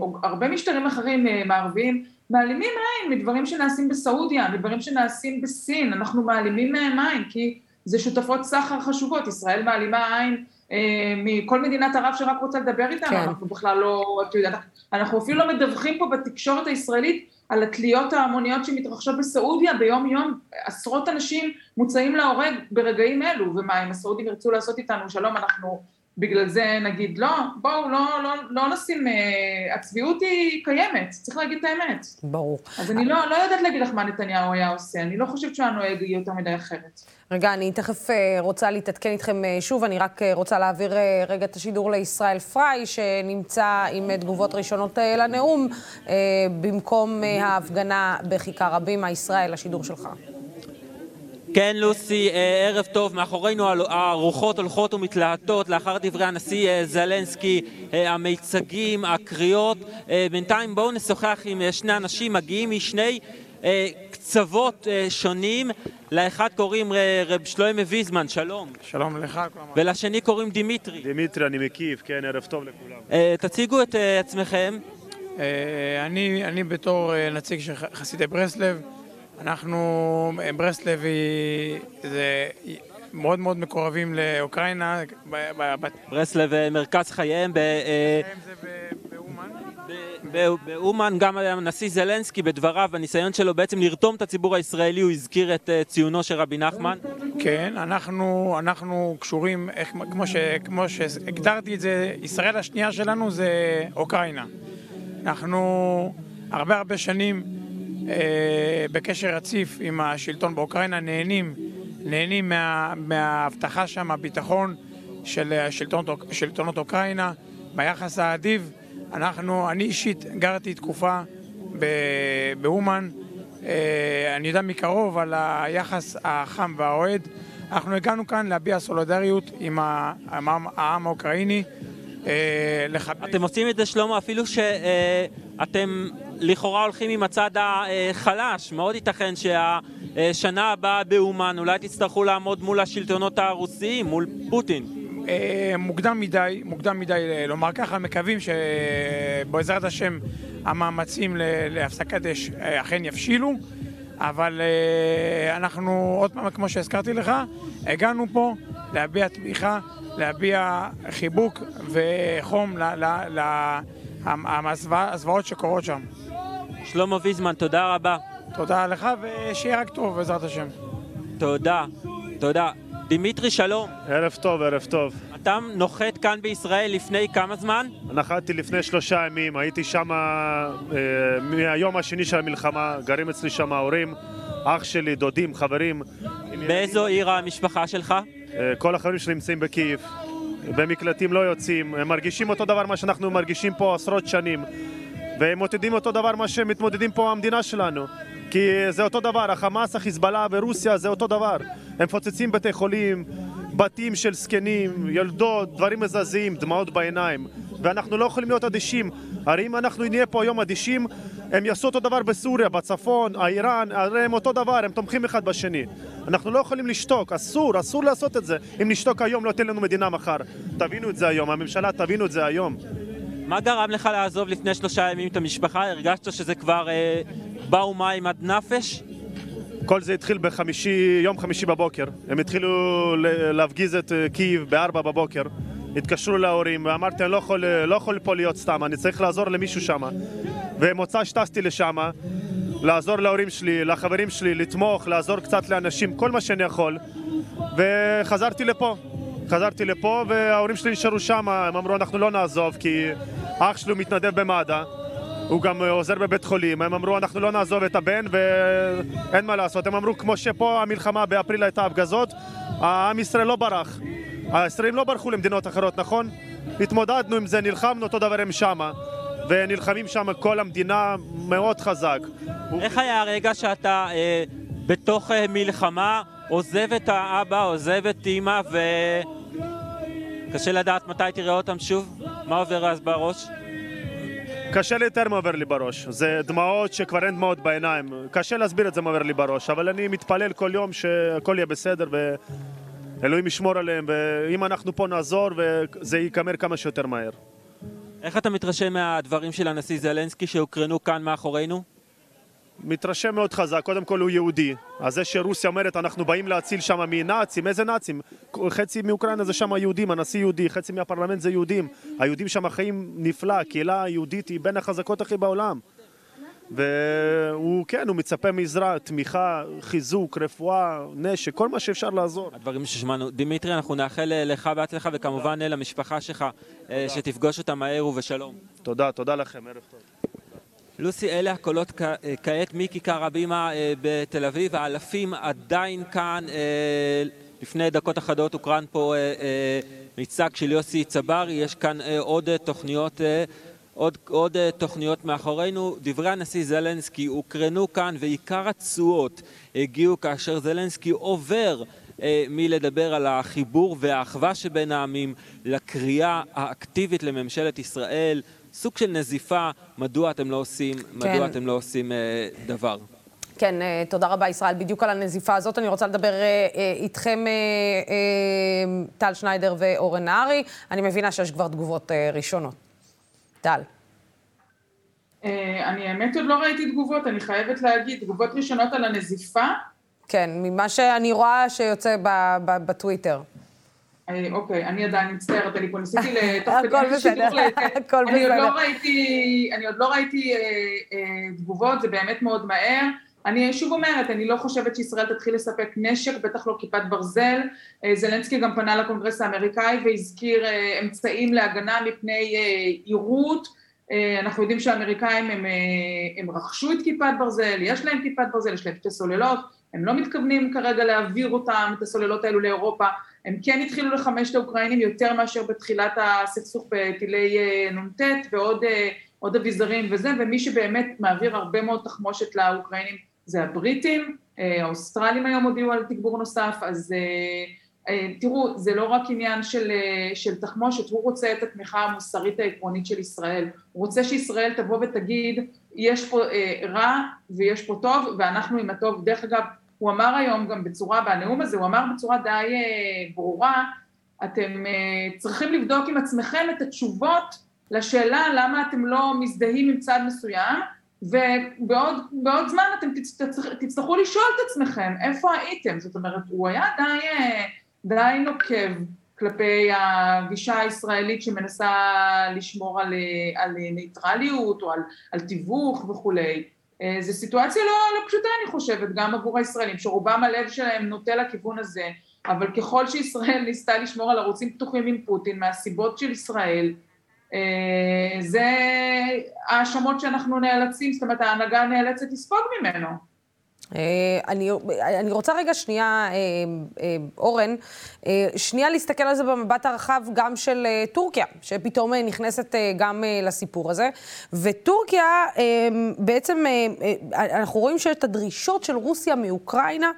או הרבה משטרים אחרים מערביים, מעלימים עין מדברים שנעשים בסעודיה, מדברים שנעשים בסין, אנחנו מעלימים מהם עין, כי זה שותפות סחר חשובות, ישראל מעלימה עין אה, מכל מדינת ערב שרק רוצה לדבר איתנו, כן. אנחנו בכלל לא, את יודעת, אנחנו אפילו לא מדווחים פה בתקשורת הישראלית על התליות ההמוניות שמתרחשות בסעודיה ביום יום, עשרות אנשים מוצאים להורג ברגעים אלו, ומה אם הסעודים ירצו לעשות איתנו שלום, אנחנו בגלל זה נגיד לא, בואו לא, לא, לא נשים, אה, הצביעות היא קיימת, צריך להגיד את האמת. ברור. אז אני לא, לא יודעת להגיד לך מה נתניהו היה עושה, אני לא חושבת שהוא היה נוהג יותר מדי אחרת. רגע, אני תכף אה, רוצה להתעדכן איתכם אה, שוב, אני רק רוצה להעביר רגע את השידור לישראל פריי, שנמצא עם תגובות ראשונות לנאום, במקום ההפגנה בכיכר רבים. הישראל, השידור שלך. כן, לוסי, אה, ערב טוב. מאחורינו הרוחות הולכות ומתלהטות לאחר דברי הנשיא אה, זלנסקי, אה, המיצגים, הקריאות. בינתיים בואו נשוחח עם שני אנשים מגיעים משני קצוות שונים. לאחד קוראים רב שלוימה ויזמן, שלום. שלום לך. ולשני קוראים דימיטרי. דימיטרי, אני מקיף, כן, ערב טוב לכולם. תציגו את עצמכם. אני, אני בתור נציג של חסידי ברסלב. אנחנו, ברסלב היא, זה מאוד מאוד מקורבים לאוקראינה. ברסלב מרכז חייהם ב... אה, באומן גם הנשיא זלנסקי בדבריו, בניסיון שלו בעצם לרתום את הציבור הישראלי, הוא הזכיר את אה, ציונו של רבי נחמן. כן, אנחנו, אנחנו קשורים, איך, כמו, ש, כמו שהגדרתי את זה, ישראל השנייה שלנו זה אוקראינה. אנחנו הרבה הרבה שנים בקשר רציף עם השלטון באוקראינה, נהנים, נהנים מה, מההבטחה שם, הביטחון של השלטונות, שלטונות אוקראינה, ביחס האדיב. אנחנו, אני אישית גרתי תקופה באומן, אה, אני יודע מקרוב על היחס החם והאוהד. אנחנו הגענו כאן להביע סולידריות עם העם האוקראיני. אה, אתם עושים את זה, שלמה, אפילו שאתם לכאורה הולכים עם הצד החלש. מאוד ייתכן שהשנה הבאה באומן אולי תצטרכו לעמוד מול השלטונות הרוסיים, מול פוטין. אה, מוקדם מדי, מוקדם מדי לומר ככה, מקווים שבעזרת השם המאמצים להפסקת אש אה, אכן יבשילו, אבל אה, אנחנו, עוד פעם, כמו שהזכרתי לך, הגענו פה להביע תמיכה, להביע חיבוק וחום לזוועות שקורות שם. שלמה ויזמן, תודה רבה. תודה לך, ושיהיה רק טוב, בעזרת השם. תודה, תודה. דימיטרי, שלום. ערב טוב, ערב טוב. אתה נוחת כאן בישראל לפני כמה זמן? נחתתי לפני שלושה ימים, הייתי שם אה, מהיום השני של המלחמה, גרים אצלי שם ההורים, אח שלי, דודים, חברים. באיזו עיר המשפחה שלך? אה, כל החברים שלי נמצאים בקייב. במקלטים לא יוצאים, הם מרגישים אותו דבר מה שאנחנו מרגישים פה עשרות שנים. והם מותדים אותו דבר מה שמתמודדים פה המדינה שלנו. כי זה אותו דבר, החמאס, החיזבאללה ורוסיה זה אותו דבר. הם מפוצצים בתי חולים, בתים של זקנים, ילדות, דברים מזעזעים, דמעות בעיניים. ואנחנו לא יכולים להיות אדישים. הרי אם אנחנו נהיה פה היום אדישים, הם יעשו אותו דבר בסוריה, בצפון, האיראן, הרי הם אותו דבר, הם תומכים אחד בשני. אנחנו לא יכולים לשתוק, אסור, אסור לעשות את זה. אם נשתוק היום לא תהיה לנו מדינה מחר. תבינו את זה היום, הממשלה תבינו את זה היום. מה גרם לך לעזוב לפני שלושה ימים את המשפחה? הרגשת שזה כבר אה, באו מים עד נפש? כל זה התחיל בחמישי, יום חמישי בבוקר. הם התחילו להפגיז את אה, קייב בארבע בבוקר. התקשרו להורים, ואמרתי, אני לא יכול, אה, לא יכול פה להיות סתם, אני צריך לעזור למישהו שם. ומוצא שטסתי לשם, לעזור להורים שלי, לחברים שלי, לתמוך, לעזור קצת לאנשים, כל מה שאני יכול. וחזרתי לפה. חזרתי לפה וההורים שלי נשארו שם, הם אמרו אנחנו לא נעזוב כי אח שלי מתנדב במד"א, הוא גם עוזר בבית חולים, הם אמרו אנחנו לא נעזוב את הבן ואין מה לעשות, הם אמרו כמו שפה המלחמה באפריל הייתה הפגזות, העם ישראל לא ברח, הישראלים לא ברחו למדינות אחרות, נכון? התמודדנו עם זה, נלחמנו, אותו דבר הם שמה ונלחמים שם כל המדינה מאוד חזק. איך היה הרגע שאתה אה, בתוך אה, מלחמה עוזב את האבא, עוזב את אימא, וקשה לדעת מתי תראה אותם שוב? מה עובר אז בראש? קשה לי יותר מה עובר לי בראש. זה דמעות שכבר אין דמעות בעיניים. קשה להסביר את זה מה עובר לי בראש, אבל אני מתפלל כל יום שהכל יהיה בסדר ואלוהים ישמור עליהם, ואם אנחנו פה נעזור וזה ייגמר כמה שיותר מהר. איך אתה מתרשם מהדברים של הנשיא זלנסקי שהוקרנו כאן מאחורינו? מתרשם מאוד חזק, קודם כל הוא יהודי. אז זה שרוסיה אומרת אנחנו באים להציל שם מנאצים, איזה נאצים? חצי מאוקראינה זה שם יהודים, הנשיא יהודי, חצי מהפרלמנט זה יהודים. היהודים שם חיים נפלא, הקהילה היהודית היא בין החזקות הכי בעולם. והוא, כן, הוא מצפה מעזרה, תמיכה, חיזוק, רפואה, נשק, כל מה שאפשר לעזור. הדברים ששמענו. דימיטרי, אנחנו נאחל אה, לך בהצלחה וכמובן אה, למשפחה שלך, אה, שתפגוש אותה מהר ובשלום. תודה, תודה לכם, ערב טוב. לוסי, אלה הקולות כעת מכיכר הבימה בתל אביב, האלפים עדיין כאן. לפני דקות אחדות הוקרן פה מיצג של יוסי צברי, יש כאן עוד תוכניות עוד, עוד תוכניות מאחורינו. דברי הנשיא זלנסקי הוקרנו כאן ועיקר התשואות הגיעו כאשר זלנסקי עובר אה, מלדבר על החיבור והאחווה שבין העמים לקריאה האקטיבית לממשלת ישראל, סוג של נזיפה, מדוע אתם לא עושים, כן. מדוע אתם לא עושים אה, דבר. כן, אה, תודה רבה, ישראל. בדיוק על הנזיפה הזאת אני רוצה לדבר אה, אה, איתכם, טל שניידר ואורן נהרי. אני מבינה שיש כבר תגובות ראשונות. טל. אני האמת עוד לא ראיתי תגובות, אני חייבת להגיד, תגובות ראשונות על הנזיפה? כן, ממה שאני רואה שיוצא בטוויטר. אוקיי, אני עדיין מצטערת, אני פה ניסיתי תוך כדי בסדר. אני עוד לא ראיתי תגובות, זה באמת מאוד מהר. אני שוב אומרת, אני לא חושבת שישראל תתחיל לספק נשק, בטח לא כיפת ברזל. אה, זלנסקי גם פנה לקונגרס האמריקאי והזכיר אה, אמצעים להגנה מפני. אה, אנחנו יודעים שהאמריקאים הם, הם רכשו את כיפת ברזל, יש להם כיפת ברזל, יש להם שתי סוללות, הם לא מתכוונים כרגע להעביר אותם, את הסוללות האלו לאירופה, הם כן התחילו לחמש את האוקראינים יותר מאשר בתחילת הסכסוך בטילי נ"ט ועוד אביזרים וזה, ומי שבאמת מעביר הרבה מאוד תחמושת לאוקראינים זה הבריטים, אה, האוסטרלים היום הודיעו על תגבור נוסף, אז אה, אה, תראו, זה לא רק עניין של, של תחמושת, הוא רוצה את התמיכה המוסרית העקרונית של ישראל, הוא רוצה שישראל תבוא ותגיד, יש פה רע ויש פה טוב, ואנחנו עם הטוב. דרך אגב, הוא אמר היום גם בצורה, בנאום הזה, הוא אמר בצורה די ברורה, אתם צריכים לבדוק עם עצמכם את התשובות לשאלה למה אתם לא מזדהים עם צד מסוים, ובעוד זמן אתם תצטרכו לשאול את עצמכם איפה הייתם, זאת אומרת הוא היה די, די נוקב כלפי הגישה הישראלית שמנסה לשמור על, על ניטרליות או על, על תיווך וכולי. זו סיטואציה לא, לא פשוטה אני חושבת, גם עבור הישראלים, שרובם הלב שלהם נוטה לכיוון הזה, אבל ככל שישראל ניסתה לשמור על ערוצים פתוחים עם פוטין מהסיבות של ישראל, אה, זה האשמות שאנחנו נאלצים, זאת אומרת ההנהגה נאלצת לספוג ממנו. אה, אני, אני רוצה רגע שנייה, אה, אורן, שנייה להסתכל על זה במבט הרחב גם של טורקיה, שפתאום נכנסת גם לסיפור הזה. וטורקיה, בעצם, אנחנו רואים שיש את הדרישות של רוסיה מאוקראינה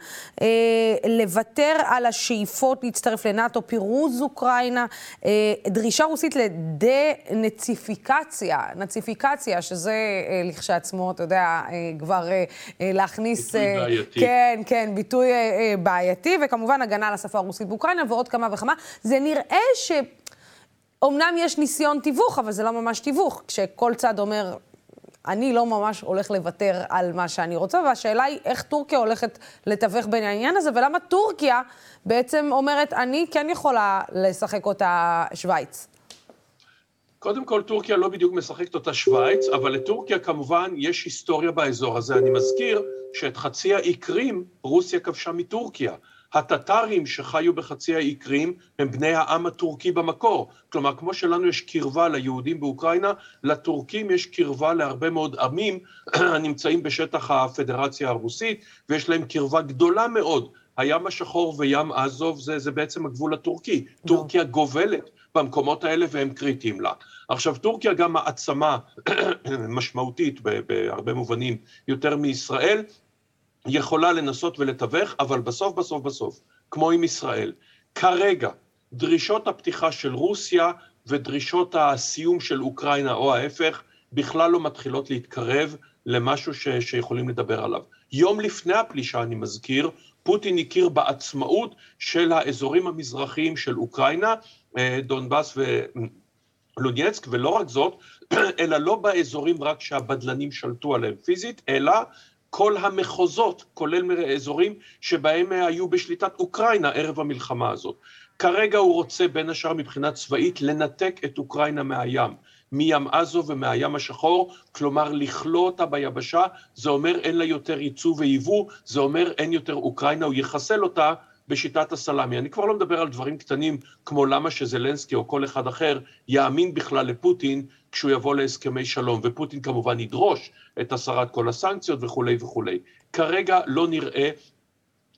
לוותר על השאיפות להצטרף לנאט"ו, פירוז אוקראינה, דרישה רוסית לדה-נציפיקציה, נציפיקציה, שזה לכשעצמו, אתה יודע, כבר להכניס... בעייתי. כן, כן, ביטוי אה, אה, בעייתי, וכמובן הגנה על השפה הרוסית באוקראינה ועוד כמה וכמה. זה נראה ש... אמנם יש ניסיון תיווך, אבל זה לא ממש תיווך, כשכל צד אומר, אני לא ממש הולך לוותר על מה שאני רוצה, והשאלה היא איך טורקיה הולכת לתווך בין העניין הזה, ולמה טורקיה בעצם אומרת, אני כן יכולה לשחק אותה שווייץ. קודם כל, טורקיה לא בדיוק משחקת אותה שווייץ, אבל לטורקיה כמובן יש היסטוריה באזור הזה. אני מזכיר שאת חצי האי קרים רוסיה כבשה מטורקיה. הטטרים שחיו בחצי האי קרים הם בני העם הטורקי במקור. כלומר, כמו שלנו יש קרבה ליהודים באוקראינה, לטורקים יש קרבה להרבה מאוד עמים הנמצאים בשטח הפדרציה הרוסית, ויש להם קרבה גדולה מאוד. הים השחור וים עזוב זה, זה בעצם הגבול הטורקי. טורקיה גובלת במקומות האלה והם קריטיים לה. עכשיו, טורקיה גם מעצמה משמעותית בהרבה מובנים יותר מישראל, יכולה לנסות ולתווך, אבל בסוף, בסוף, בסוף, כמו עם ישראל, כרגע, דרישות הפתיחה של רוסיה ודרישות הסיום של אוקראינה או ההפך, בכלל לא מתחילות להתקרב למשהו ש, שיכולים לדבר עליו. יום לפני הפלישה, אני מזכיר, פוטין הכיר בעצמאות של האזורים המזרחיים של אוקראינה, אה, דונבאס ולונייצק, ולא רק זאת, אלא לא באזורים רק שהבדלנים שלטו עליהם פיזית, אלא כל המחוזות, כולל אזורים שבהם היו בשליטת אוקראינה ערב המלחמה הזאת. כרגע הוא רוצה בין השאר מבחינה צבאית לנתק את אוקראינה מהים. מים עזו ומהים השחור, כלומר לכלוא אותה ביבשה, זה אומר אין לה יותר ייצוא וייבוא, זה אומר אין יותר אוקראינה, הוא יחסל אותה בשיטת הסלאמי. אני כבר לא מדבר על דברים קטנים כמו למה שזלנסקי או כל אחד אחר יאמין בכלל לפוטין כשהוא יבוא להסכמי שלום, ופוטין כמובן ידרוש את הסרת כל הסנקציות וכולי וכולי. כרגע לא נראה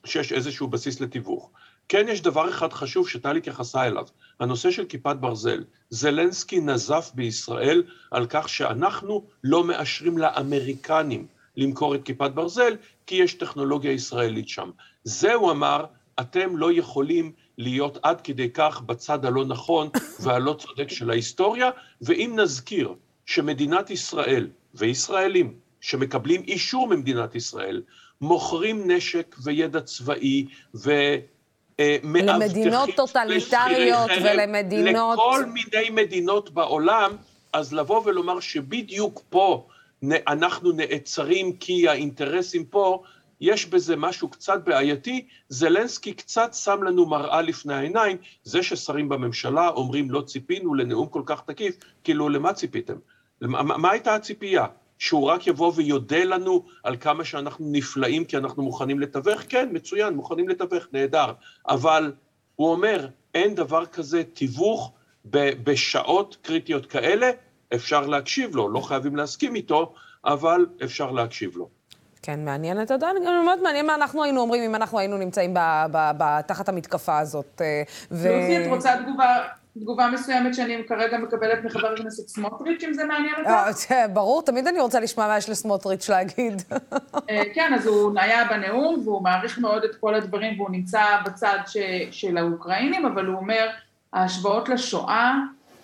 שיש איזשהו בסיס לתיווך. כן יש דבר אחד חשוב שטלי התייחסה אליו, הנושא של כיפת ברזל. זלנסקי נזף בישראל על כך שאנחנו לא מאשרים לאמריקנים למכור את כיפת ברזל, כי יש טכנולוגיה ישראלית שם. זה, הוא אמר, אתם לא יכולים להיות עד כדי כך בצד הלא נכון והלא צודק של ההיסטוריה, ואם נזכיר שמדינת ישראל וישראלים שמקבלים אישור ממדינת ישראל, מוכרים נשק וידע צבאי ו... אה, למדינות טוטליטריות ולמדינות... לכל מיני מדינות בעולם, אז לבוא ולומר שבדיוק פה אנחנו נעצרים כי האינטרסים פה, יש בזה משהו קצת בעייתי, זלנסקי קצת שם לנו מראה לפני העיניים, זה ששרים בממשלה אומרים לא ציפינו לנאום כל כך תקיף, כאילו למה ציפיתם? מה, מה הייתה הציפייה? שהוא רק יבוא ויודה לנו על כמה שאנחנו נפלאים כי אנחנו מוכנים לתווך? כן, מצוין, מוכנים לתווך, נהדר. אבל הוא אומר, אין דבר כזה תיווך בשעות קריטיות כאלה, אפשר להקשיב לו, לא חייבים להסכים איתו, אבל אפשר להקשיב לו. כן, מעניין, אתה יודע, גם מאוד מעניין מה אנחנו היינו אומרים אם אנחנו היינו נמצאים תחת המתקפה הזאת. אה, ו... לוסי, את רוצה תגובה תגובה מסוימת שאני כרגע מקבלת מחבר הכנסת סמוטריץ', אם זה מעניין אותך? אה, ברור, תמיד אני רוצה לשמוע מה יש לסמוטריץ' להגיד. אה, כן, אז הוא היה בנאום, והוא מעריך מאוד את כל הדברים, והוא נמצא בצד של האוקראינים, אבל הוא אומר, ההשוואות לשואה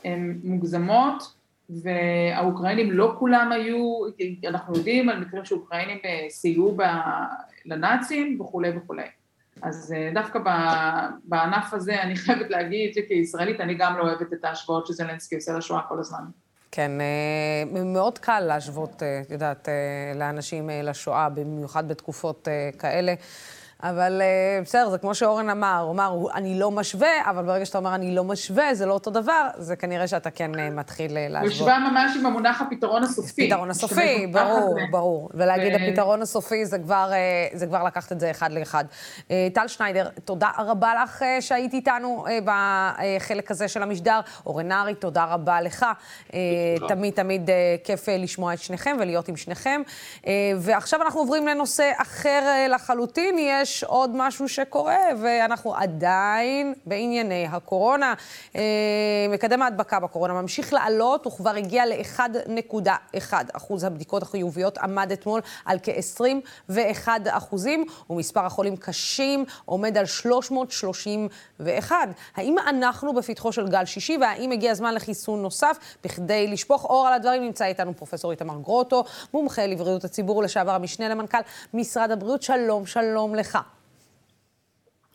הן מוגזמות, והאוקראינים לא כולם היו, אנחנו יודעים על מקרים שאוקראינים אה, סייעו לנאצים וכולי וכולי. אז אה, דווקא בענף הזה אני חייבת להגיד שכישראלית אני גם לא אוהבת את ההשוואות שזלנסקי עושה לשואה כל הזמן. כן, אה, מאוד קל להשוות, את יודעת, לאנשים לשואה, במיוחד בתקופות כאלה. אבל אה, בסדר, זה כמו שאורן אמר, הוא אמר, אני לא משווה, אבל ברגע שאתה אומר אני לא משווה, זה לא אותו דבר, זה כנראה שאתה כן אה, מתחיל אה, להשוות. הוא השווה ממש עם המונח הפתרון הסופי. פתרון הסופי, ברור, ברור. ולהגיד הפתרון הסופי, זה כבר, זה כבר לקחת את זה אחד לאחד. טל שניידר, תודה רבה לך שהיית איתנו בחלק הזה של המשדר. אורן נהרי, תודה רבה לך. תמיד תמיד כיף לשמוע את שניכם ולהיות עם שניכם. ועכשיו אנחנו עוברים לנושא אחר לחלוטין. יש יש עוד משהו שקורה, ואנחנו עדיין בענייני הקורונה. אה, מקדם ההדבקה בקורונה ממשיך לעלות, הוא כבר הגיע ל-1.1 אחוז הבדיקות החיוביות, עמד אתמול על כ-21 אחוזים, ומספר החולים קשים עומד על 331. האם אנחנו בפתחו של גל שישי, והאם הגיע הזמן לחיסון נוסף? בכדי לשפוך אור על הדברים נמצא איתנו פרופסור איתמר גרוטו, מומחה לבריאות הציבור, לשעבר המשנה למנכ"ל משרד הבריאות. שלום, שלום לך.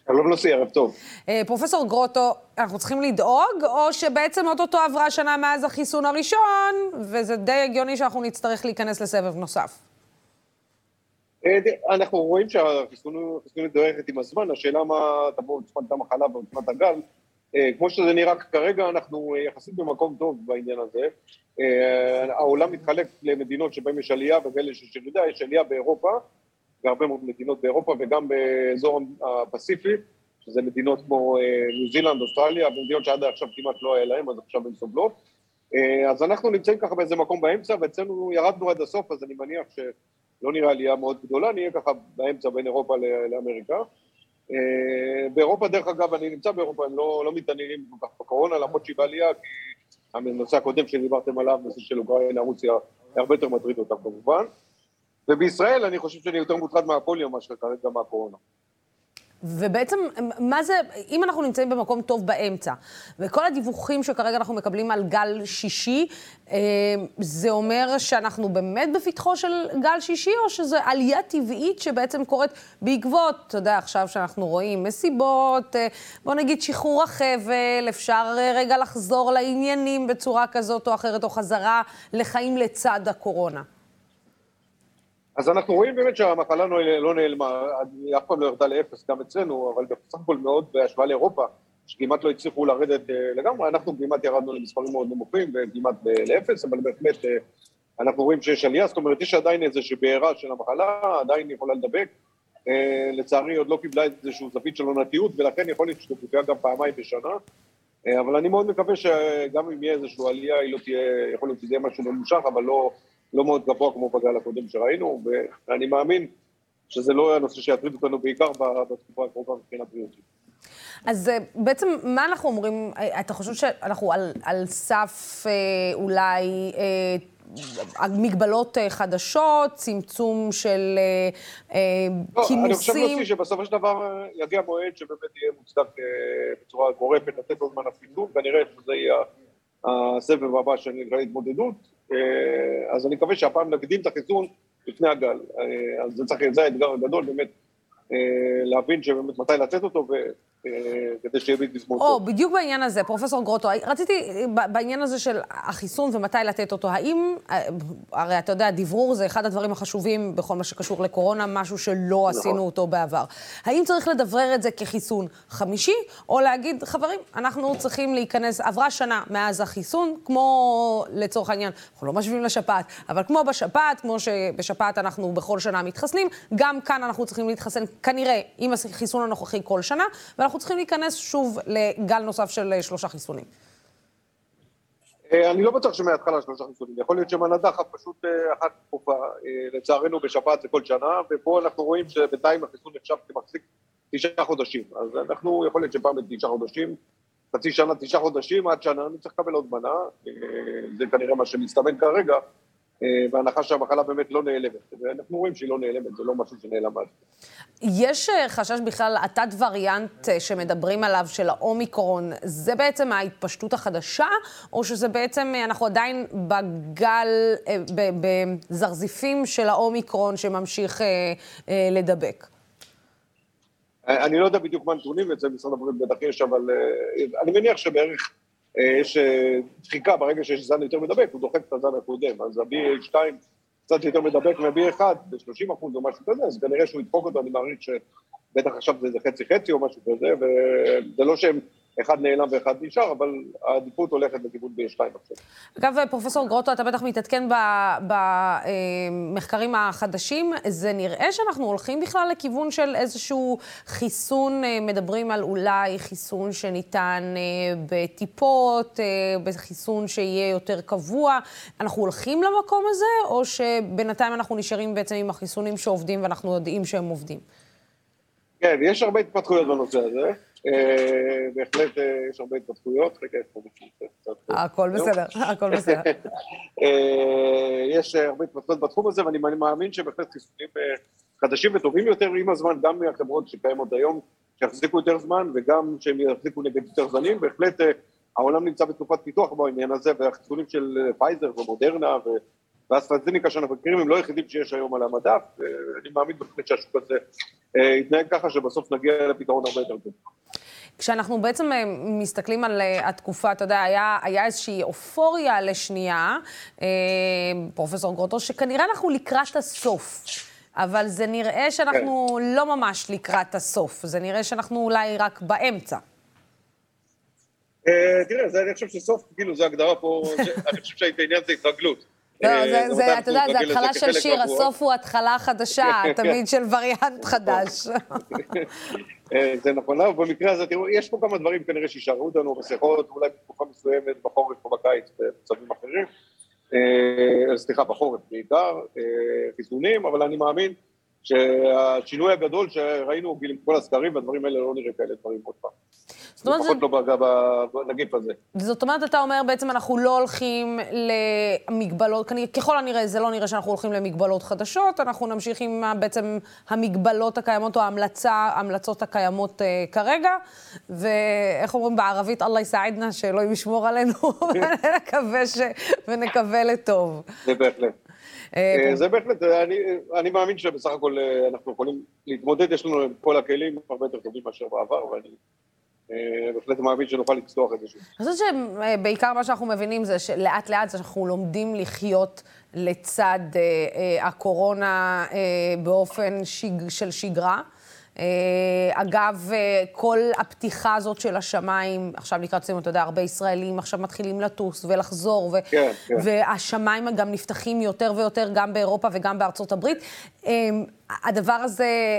שלום נשיא, ערב טוב. אה, פרופסור גרוטו, אנחנו צריכים לדאוג, או שבעצם אוטוטו עברה שנה מאז החיסון הראשון, וזה די הגיוני שאנחנו נצטרך להיכנס לסבב נוסף? אה, אנחנו רואים שהחיסון דועכת עם הזמן, השאלה מה תבוא עוצמת המחלה ועוצמת הגל. אה, כמו שזה נראה כרגע, אנחנו יחסית במקום טוב בעניין הזה. העולם מתחלק למדינות שבהן יש עלייה וכאלה שיש ירידה, יש עלייה באירופה, בהרבה מאוד מדינות באירופה וגם באזור הפסיפי, שזה מדינות כמו אה, ניו זילנד, אוסטרליה, ומדינות שעד עכשיו כמעט לא היה להם, אז עכשיו הן סובלות. אה, אז אנחנו נמצאים ככה באיזה מקום באמצע, ואצלנו ירדנו עד הסוף, אז אני מניח שלא נראה עלייה מאוד גדולה, נהיה ככה באמצע בין אירופה לאמריקה. אה, באירופה, דרך אגב, אני נמצא באירופה, הם לא, לא מתעניינים כל כך בקורונה, למרות שהיא בעלייה, כי הנושא הקודם שדיברתם עליו, נושא של אוקראינה, רוסיה, הרבה יותר מטריד אותם כמובן. ובישראל אני חושב שאני יותר מוטרד מהפוליו מאשר כרגע מהקורונה. ובעצם, מה זה, אם אנחנו נמצאים במקום טוב באמצע, וכל הדיווחים שכרגע אנחנו מקבלים על גל שישי, אה, זה אומר שאנחנו באמת בפתחו של גל שישי, או שזו עלייה טבעית שבעצם קורית בעקבות, אתה יודע, עכשיו שאנחנו רואים מסיבות, אה, בוא נגיד שחרור החבל, אפשר אה, רגע לחזור לעניינים בצורה כזאת או אחרת, או חזרה לחיים לצד הקורונה. אז אנחנו רואים באמת שהמחלה לא, נעלמה, היא אף פעם לא ירדה לאפס גם אצלנו, אבל בסך הכל מאוד בהשוואה לאירופה, שכמעט לא הצליחו לרדת אה, לגמרי, אנחנו כמעט ירדנו למספרים מאוד נמוכים וכמעט לאפס, אבל בהחלט אה, אנחנו רואים שיש עלייה, זאת אומרת יש עדיין איזושהי בעירה של המחלה, עדיין יכולה לדבק, אה, לצערי עוד לא קיבלה איזושהי זווית של עונתיות ולכן יכול להיות שתפוגע גם פעמיים בשנה, אבל אני מאוד מקווה שגם אם יהיה איזושהי עלייה, היא לא תהיה, יכול להיות שזה יהיה משהו ממושך, אבל לא... לא מאוד גבוה כמו בגל הקודם שראינו, ואני מאמין שזה לא הנושא שיטריד אותנו בעיקר בתקופה הקרובה מבחינה בריאותית. אז אה, בעצם, מה אנחנו אומרים? אה, אתה חושב שאנחנו על, על סף אה, אולי אה, מגבלות חדשות, צמצום של אה, לא, כינוסים? אני חושב להוציא שבסופו של דבר יגיע מועד שבאמת יהיה מוצדק אה, בצורה גורפת לתת לו זמן החיתום, כנראה שזה יהיה הסבב הבא של התמודדות. אה, אז אני מקווה שהפעם נקדים את החיסון לפני הגל. אה, אז זה צריך, זה האתגר הגדול, באמת, אה, להבין שבאמת מתי לתת אותו, כדי שיהיה בלתי זמן או, בדיוק בעניין הזה, פרופסור גרוטו, רציתי, בעניין הזה של החיסון ומתי לתת אותו, האם, הרי אתה יודע, דברור זה אחד הדברים החשובים בכל מה שקשור לקורונה, משהו שלא נכון. עשינו אותו בעבר. האם צריך לדברר את זה כחיסון חמישי, או להגיד, חברים, אנחנו צריכים להיכנס, עברה שנה מאז החיסון, כמו לצורך העניין, אנחנו לא משווים לשפעת, אבל כמו בשפעת, כמו שבשפעת אנחנו בכל שנה מתחסנים, גם כאן אנחנו צריכים להתחסן כנראה עם החיסון הנוכחי כל שנה, ואנחנו צריכים להיכנס שוב לגל נוסף של אה, שלושה חיסונים. אה, אני לא בטוח שמההתחלה שלושה חיסונים, יכול להיות שמנדחה פשוט אה, אחת תקופה, לצערנו בשפעת זה שנה, ופה אנחנו רואים שבינתיים החיסון נחשב כמחזיק תשעה חודשים, אז אנחנו, יכול להיות שפעם תשעה חודשים, חצי שנה, תשעה חודשים, עד שנה, אני צריך לקבל עוד מנה, זה כנראה מה שמסתמן כרגע, בהנחה שהמחלה באמת לא נעלמת. ואנחנו רואים שהיא לא נעלמת, זה לא משהו שנעלם אז. יש אה, חשש בכלל, התת וריאנט אה, שמדברים עליו, של האומיקרון, זה בעצם ההתפשטות החדשה, או שזה בעצם, אנחנו עדיין בגל, בזרזיפים של האומיקרון שממשיך לדבק? אני לא יודע בדיוק מה הנתונים, אצל משרד הבריאות בטח יש, אבל אני מניח שבערך אה, יש אה, דחיקה ברגע שיש זן יותר מדבק, הוא דוחק את הזן הקודם, אז ה-BA2 קצת יותר מדבק מה-BA1 ב-30 אחוז או משהו כזה, אז כנראה שהוא ידפוק אותו, אני מעריך שבטח עכשיו זה חצי חצי או משהו כזה, וזה לא שהם אחד נעלם ואחד נשאר, אבל העדיפות הולכת לכיוון B2 עכשיו. אגב, פרופסור גרוטו, אתה בטח מתעדכן במחקרים החדשים. זה נראה שאנחנו הולכים בכלל לכיוון של איזשהו חיסון, אה, מדברים על אולי חיסון שניתן אה, בטיפות, אה, בחיסון שיהיה יותר קבוע. אנחנו הולכים למקום הזה, או שבינתיים אנחנו נשארים בעצם עם החיסונים שעובדים ואנחנו יודעים שהם עובדים? כן, יש הרבה התפתחויות בנושא הזה. אה, בהחלט אה, יש הרבה התפתחויות. רגע, איפה קצת... הכל בסדר, הכל בסדר. אה, יש הרבה התפתחויות בתחום הזה, ואני מאמין שבהחלט חיסונים חדשים וטובים יותר עם הזמן, גם מהחברות שקיימות היום, שיחזיקו יותר זמן, וגם שהם יחזיקו נגד יותר זנים, בהחלט העולם נמצא בתקופת פיתוח בעניין הזה, והחיסונים של פייזר ומודרנה והאסטרזיניקה שאנחנו מכירים הם לא היחידים שיש היום על המדף, ואני מאמין בהחלט שהשוק הזה יתנהג ככה שבסוף נגיע לפתרון הרבה יותר טוב. כשאנחנו בעצם אה, מסתכלים על אה, התקופה, אתה יודע, היה, היה איזושהי אופוריה לשנייה, אה, פרופסור גרוטו, שכנראה אנחנו לקראת הסוף. אבל זה נראה שאנחנו כן. לא ממש לקראת הסוף, זה נראה שאנחנו אולי רק באמצע. תראה, אני חושב שסוף, כאילו, זו הגדרה פה, אני חושב שהעניין זה התרגלות. לא, זה, אתה יודע, זה התחלה של שיר, הסוף הוא התחלה חדשה, תמיד של וריאנט חדש. אה, זה נכון, אבל במקרה הזה, תראו, יש פה כמה דברים כנראה שישארו אותנו מסכות, אולי בתקופה מסוימת, בחורף או בקיץ, במצבים אחרים. אה, סליחה, בחורף בעיקר, אה, חיסונים, אבל אני מאמין שהשינוי הגדול שראינו עם כל הסקרים והדברים האלה לא נראה כאלה דברים עוד פעם. זאת אומרת... לפחות לא בנגיף הזה. זאת אומרת, אתה אומר בעצם אנחנו לא הולכים למגבלות, ככל הנראה זה לא נראה שאנחנו הולכים למגבלות חדשות, אנחנו נמשיך עם בעצם המגבלות הקיימות או ההמלצה, ההמלצות הקיימות uh, כרגע, ואיך אומרים בערבית, אללה יסעדנה, שאלוהים ישמור עלינו, ונקווה, ש... ונקווה לטוב. זה בהחלט. אה, זה בהחלט, אני, אני מאמין שבסך הכל אנחנו יכולים להתמודד, יש לנו כל הכלים הרבה יותר טובים מאשר בעבר, ואני אה, בהחלט מאמין שנוכל לפתוח את זה שוב. אני חושבת שבעיקר מה שאנחנו מבינים זה שלאט לאט אנחנו לומדים לחיות לצד אה, אה, הקורונה אה, באופן של שגרה. אה, אגב, אה, כל הפתיחה הזאת של השמיים, עכשיו לקראת סיום, אתה יודע, הרבה ישראלים עכשיו מתחילים לטוס ולחזור, ו- כן, כן. והשמיים גם נפתחים יותר ויותר גם באירופה וגם בארצות הברית. אה, הדבר הזה...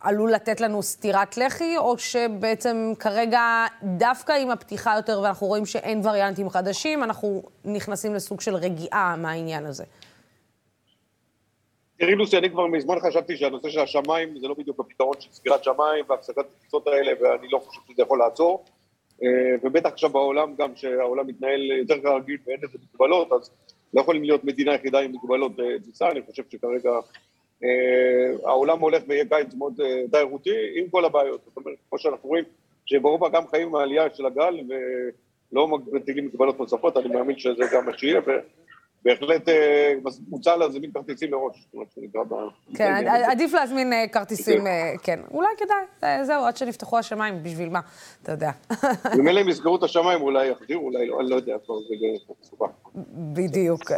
עלול לתת לנו סטירת לחי, או שבעצם כרגע, דווקא עם הפתיחה יותר, ואנחנו רואים שאין וריאנטים חדשים, אנחנו נכנסים לסוג של רגיעה מהעניין הזה. תראי לוסי, אני כבר מזמן חשבתי שהנושא של השמיים זה לא בדיוק הפתרון של סגירת שמיים והפסקת הטיסות האלה, ואני לא חושב שזה יכול לעצור. אה, ובטח עכשיו בעולם, גם שהעולם מתנהל יותר כרגיל ואין לזה מגבלות, אז לא יכולים להיות מדינה יחידה עם מגבלות אה, טיסה, אני חושב שכרגע אה, העולם הולך ויהיה קיץ מאוד אה, תיירותי עם כל הבעיות. זאת אומרת, כמו שאנחנו רואים, שבאירופה גם חיים עם העלייה של הגל ולא מטילים מגבלות נוספות, אני מאמין שזה גם מה שיהיה, בהחלט אה, מוצע להזמין כרטיסים מראש, כן, עדיף להזמין כרטיסים, כן. אולי כדאי, זהו, עד שנפתחו השמיים, בשביל מה, אתה יודע. אם אלה הם יסגרו את השמיים, אולי יחזירו, אולי לא, אני לא יודע, זה מסובך. בדיוק.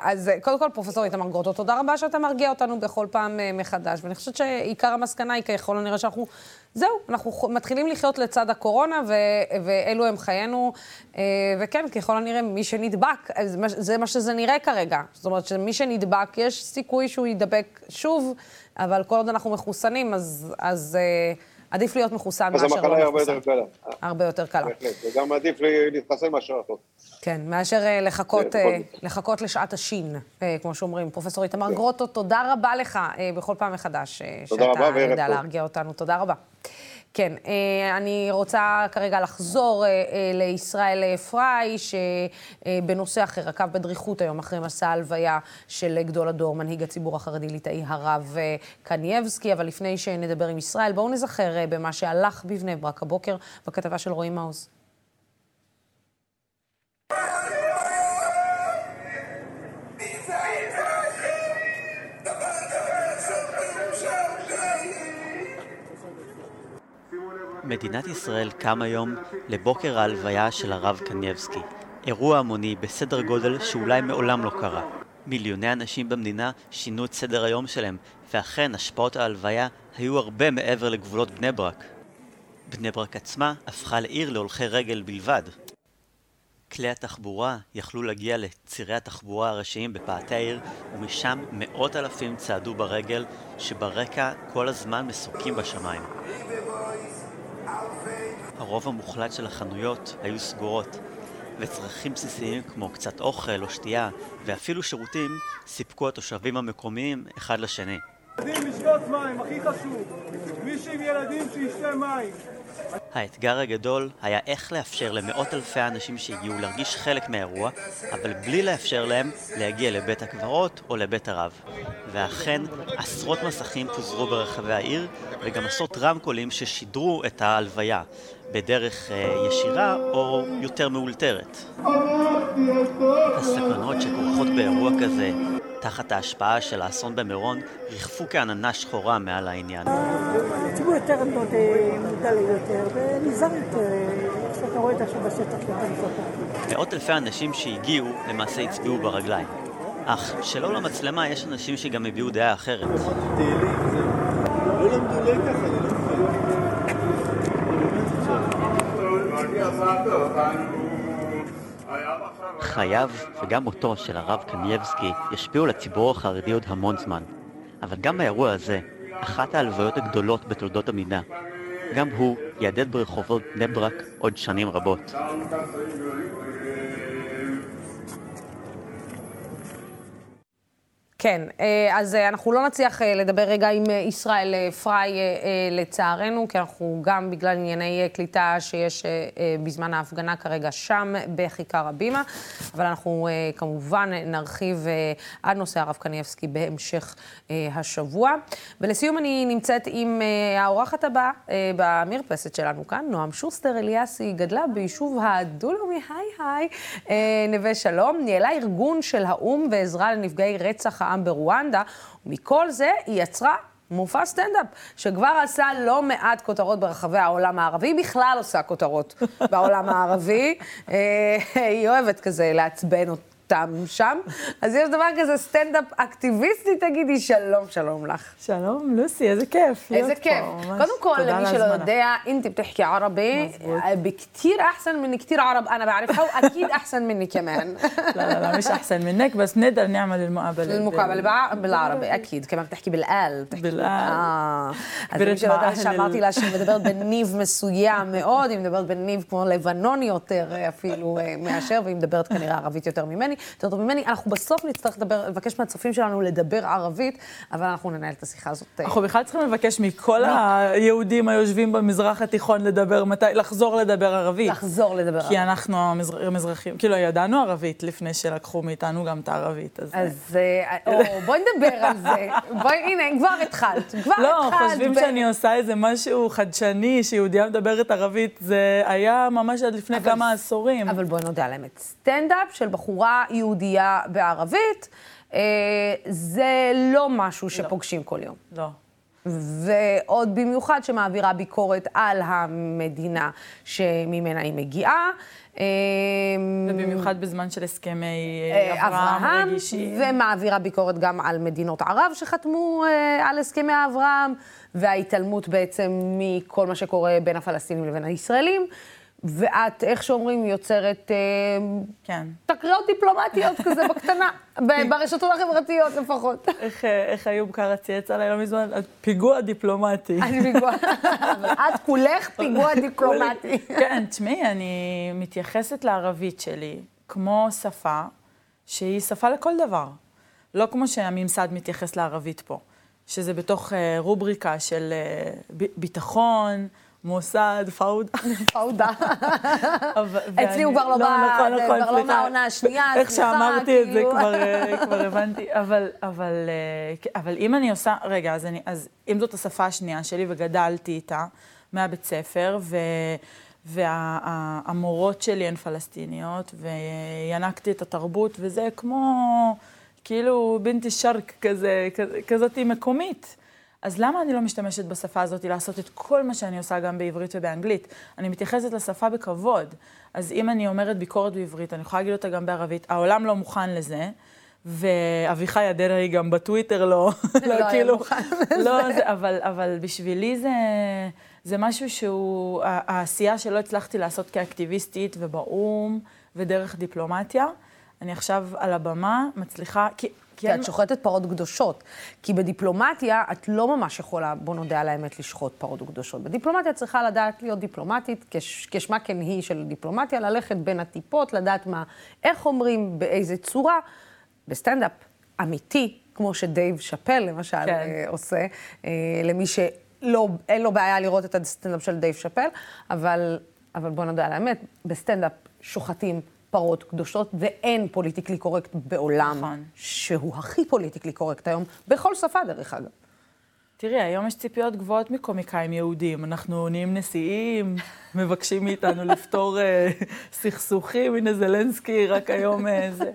אז קודם כל, פרופ' איתמר גרוטו, תודה רבה שאתה מרגיע אותנו בכל פעם מחדש, ואני חושבת שעיקר המסקנה היא ככל הנראה שאנחנו, זהו, אנחנו מתחילים לחיות לצד הקורונה, ואלו הם חיינו, וכן, ככל הנראה, מי שנדבק, זה מה שזה נראה כרגע. זאת אומרת שמי שנדבק, יש סיכוי שהוא יידבק שוב, אבל כל עוד אנחנו מחוסנים, אז, אז עדיף להיות מחוסן מאשר לא מחוסן. אז המחלה היא הרבה יותר קלה. הרבה יותר קלה. בהחלט, וגם עדיף להתחסן מאשר לחכות. כן, מאשר uh, לחכות, uh, לחכות לשעת השין, uh, כמו שאומרים. פרופ' איתמר כן. גרוטו, תודה רבה לך בכל פעם מחדש, שאתה יודע להרגיע אותנו. תודה רבה. כן, אה, אני רוצה כרגע לחזור אה, אה, לישראל פריי, שבנושא אחר עקב בדריכות היום אחרי מסע הלוויה של גדול הדור, מנהיג הציבור החרדי ליטאי הרב קנייבסקי. אבל לפני שנדבר עם ישראל, בואו נזכר במה שהלך בבני ברק הבוקר בכתבה של רועי מעוז. מדינת ישראל קם היום לבוקר ההלוויה של הרב קנייבסקי. אירוע המוני בסדר גודל שאולי מעולם לא קרה. מיליוני אנשים במדינה שינו את סדר היום שלהם, ואכן השפעות ההלוויה היו הרבה מעבר לגבולות בני ברק. בני ברק עצמה הפכה לעיר להולכי רגל בלבד. כלי התחבורה יכלו להגיע לצירי התחבורה הראשיים בפאתי העיר, ומשם מאות אלפים צעדו ברגל, שברקע כל הזמן מסוקים בשמיים. הרוב המוחלט של החנויות היו סגורות, וצרכים בסיסיים כמו קצת אוכל או שתייה, ואפילו שירותים, סיפקו התושבים המקומיים אחד לשני. ילדים לשתות מים, הכי חשוב. מי שעם ילדים שישתה מים. האתגר הגדול היה איך לאפשר למאות אלפי האנשים שהגיעו להרגיש חלק מהאירוע, אבל בלי לאפשר להם להגיע לבית הקברות או לבית הרב. ואכן, עשרות מסכים פוזרו ברחבי העיר, וגם עשרות רמקולים ששידרו את ההלוויה, בדרך אה, ישירה או יותר מאולתרת. הסכנות שכרוכות באירוע כזה תחת ההשפעה של האסון במירון ריחפו כעננה שחורה מעל העניין. הציבור יותר מודע ליותר ונזהר יותר, כשאתה רואה את עכשיו בשטח מאות אלפי אנשים שהגיעו למעשה הצביעו ברגליים. אך שלא למצלמה יש אנשים שגם הביעו דעה אחרת. לא למדו לקח, אני לא חייו וגם מותו של הרב קנייבסקי ישפיעו לציבור החרדי עוד המון זמן. אבל גם באירוע הזה, אחת ההלוויות הגדולות בתולדות המדינה, גם הוא יהדהד ברחובות בני ברק עוד שנים רבות. כן, אה, אז אה, אנחנו לא נצליח אה, לדבר רגע עם ישראל פריי לצערנו, כי אנחנו גם בגלל ענייני קליטה שיש בזמן ההפגנה כרגע שם בכיכר הבימה, אבל אנחנו כמובן נרחיב עד נושא הרב קניאבסקי בהמשך השבוע. ולסיום אני נמצאת עם האורחת הבאה במרפסת שלנו כאן, נועם שוסטר אליאסי, גדלה ביישוב הדולומי, היי היי, נווה שלום, ניהלה ארגון של האו"ם ועזרה לנפגעי רצח העם ברואנדה, ומכל זה היא יצרה מופע סטנדאפ, שכבר עשה לא מעט כותרות ברחבי העולם הערבי, היא בכלל עושה כותרות בעולם הערבי. אה, היא אוהבת כזה לעצבן. אותם שם. אז יש דבר כזה, סטנדאפ אקטיביסטי, תגידי שלום, שלום לך. שלום, לוסי, איזה כיף איזה כיף. קודם כל, למי שלא יודע, انت بتحكي عربي بكتير احسن من كتير عرب انا بعرفها واكيد احسن مني كمان لا لا لا مش احسن منك بس بنقدر نعمل المقابله المقابله بالعربي اكيد كمان بتحكي بالقال بالقال اه אז למי שלא יודע, שאמרתי לה שהיא מדברת בניב מסוים מאוד, היא מדברת בניב כמו לבנוני יותר אפילו מאשר, והיא מדברת כנראה ערבית יותר ממני. ממני, יותר טוב ממני. אנחנו בסוף נצטרך לדבר, לבקש מהצופים שלנו לדבר ערבית, אבל אנחנו ננהל את השיחה הזאת. אה, אנחנו בכלל צריכים לבקש מכל לא. היהודים היושבים במזרח התיכון לדבר, מתי, לחזור לדבר ערבית. לחזור לדבר ערבית. כי אנחנו המזרחים, כאילו, ידענו ערבית לפני שלקחו מאיתנו גם את הערבית. אז, אז אה, בואי נדבר על זה. בואי, הנה, כבר התחלת. כבר התחלת. לא, חושבים שאני עושה איזה משהו חדשני, שיהודייה מדברת ערבית, זה היה ממש עד לפני כמה עשורים. אבל בואי נודה על האמת. סטנדאפ של בחורה יהודייה בערבית, אה, זה לא משהו שפוגשים לא. כל יום. לא. ועוד במיוחד שמעבירה ביקורת על המדינה שממנה היא מגיעה. אה, ובמיוחד בזמן של הסכמי אה, אברהם רגישים. ומעבירה ביקורת גם על מדינות ערב שחתמו על הסכמי אברהם, וההתעלמות בעצם מכל מה שקורה בין הפלסטינים לבין הישראלים. ואת, איך שאומרים, יוצרת אה, כן. תקריות דיפלומטיות כזה בקטנה, ברשתות החברתיות לפחות. איך, אה, איך איוב קרא צייץ עליי לא מזמן? פיגוע דיפלומטי. אני פיגוע, אבל את כולך פיגוע דיפלומטי. כן, תשמעי, אני מתייחסת לערבית שלי כמו שפה שהיא שפה לכל דבר. לא כמו שהממסד מתייחס לערבית פה, שזה בתוך אה, רובריקה של ביטחון, מוסד, פאודה. פאודה. אצלי הוא כבר לא בא, נכון, נכון, כבר לא מהעונה השנייה, סליחה, איך שאמרתי את זה כאילו. כבר הבנתי. אבל אם אני עושה, רגע, אז אם זאת השפה השנייה שלי וגדלתי איתה מהבית ספר, והמורות שלי הן פלסטיניות, וינקתי את התרבות, וזה כמו, כאילו, בינתי שרק כזה, כזאתי מקומית. אז למה אני לא משתמשת בשפה הזאת לעשות את כל מה שאני עושה גם בעברית ובאנגלית? אני מתייחסת לשפה בכבוד. אז אם אני אומרת ביקורת בעברית, אני יכולה להגיד אותה גם בערבית. העולם לא מוכן לזה. ואביחי אדרעי גם בטוויטר לא, לא, לא כאילו, לא, זה, אבל, אבל בשבילי זה, זה משהו שהוא, העשייה שלא הצלחתי לעשות כאקטיביסטית ובאו"ם ודרך דיפלומטיה. אני עכשיו על הבמה מצליחה, כי כי את שוחטת פרות קדושות. כי בדיפלומטיה את לא ממש יכולה, בוא נודה על האמת, לשחוט פרות קדושות. בדיפלומטיה את צריכה לדעת להיות דיפלומטית, כש, כשמה כן היא של דיפלומטיה, ללכת בין הטיפות, לדעת מה, איך אומרים, באיזה צורה. בסטנדאפ אמיתי, כמו שדייב שאפל למשל כן. אה, עושה, אה, למי שלא, אין לו בעיה לראות את הסטנדאפ של דייב שאפל, אבל, אבל בוא נודה על האמת, בסטנדאפ שוחטים פרות קדושות, ואין politically correct בעולם, נכון. שהוא הכי politically correct היום, בכל שפה דרך אגב. תראי, היום יש ציפיות גבוהות מקומיקאים יהודים. אנחנו נהיים נשיאים, מבקשים מאיתנו לפתור uh, סכסוכים, הנה זלנסקי, רק היום uh, זה.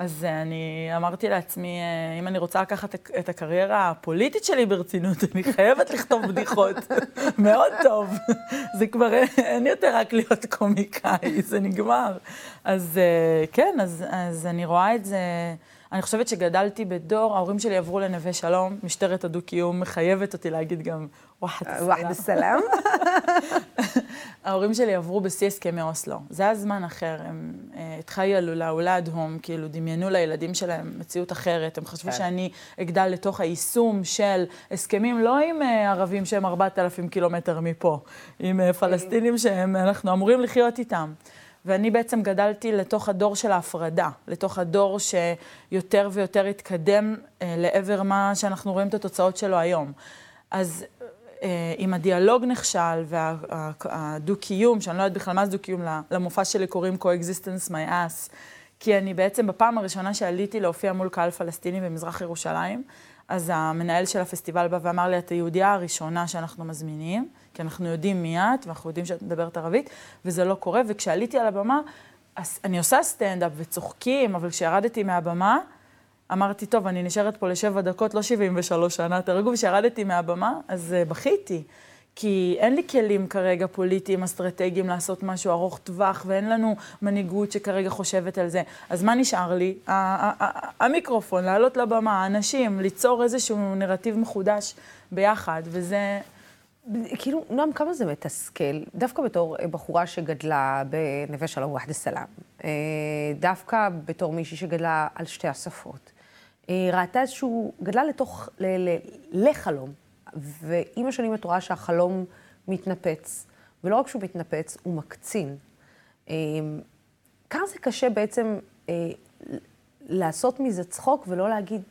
אז אה, אני אמרתי לעצמי, אה, אם אני רוצה לקחת את הקריירה הפוליטית שלי ברצינות, אני חייבת לכתוב בדיחות. מאוד טוב. זה כבר, אין יותר רק להיות קומיקאי, זה נגמר. אז אה, כן, אז, אז אני רואה את זה... אני חושבת שגדלתי בדור, ההורים שלי עברו לנווה שלום, משטרת הדו-קיום מחייבת אותי להגיד גם וואחד סלאם. ההורים שלי עברו בשיא הסכמי אוסלו. זה היה זמן אחר, הם התחיילו לאולד הום, כאילו דמיינו לילדים שלהם מציאות אחרת. הם חשבו כן. שאני אגדל לתוך היישום של הסכמים לא עם אה, ערבים שהם 4,000 קילומטר מפה, עם אה, פלסטינים שהם, אנחנו אמורים לחיות איתם. ואני בעצם גדלתי לתוך הדור של ההפרדה, לתוך הדור שיותר ויותר התקדם אה, לעבר מה שאנחנו רואים את התוצאות שלו היום. אז אה, אם הדיאלוג נכשל והדו-קיום, שאני לא יודעת בכלל מה זה דו-קיום, למופע שלי קוראים Coexistence My Ass, כי אני בעצם בפעם הראשונה שעליתי להופיע מול קהל פלסטיני במזרח ירושלים, אז המנהל של הפסטיבל בא ואמר לי, את היהודייה הראשונה שאנחנו מזמינים, כי אנחנו יודעים מי את, ואנחנו יודעים שאת מדברת ערבית, וזה לא קורה. וכשעליתי על הבמה, אני עושה סטנדאפ וצוחקים, אבל כשירדתי מהבמה, אמרתי, טוב, אני נשארת פה לשבע דקות, לא 73 שנה, תרגעו, וכשירדתי מהבמה, אז uh, בכיתי. כי אין לי כלים כרגע פוליטיים, אסטרטגיים, לעשות משהו ארוך טווח, ואין לנו מנהיגות שכרגע חושבת על זה. אז מה נשאר לי? המיקרופון, לעלות לבמה, האנשים, ליצור איזשהו נרטיב מחודש ביחד, וזה... כאילו, נועם, כמה זה מתסכל? דווקא בתור בחורה שגדלה בנווה שלום וחד א-סלאם, אה, דווקא בתור מישהי שגדלה על שתי השפות, אה, ראתה איזשהו, גדלה לתוך, ל, ל, לחלום, ועם השנים את רואה שהחלום מתנפץ, ולא רק שהוא מתנפץ, הוא מקצין. אה, כמה זה קשה בעצם לעשות מזה צחוק ולא להגיד,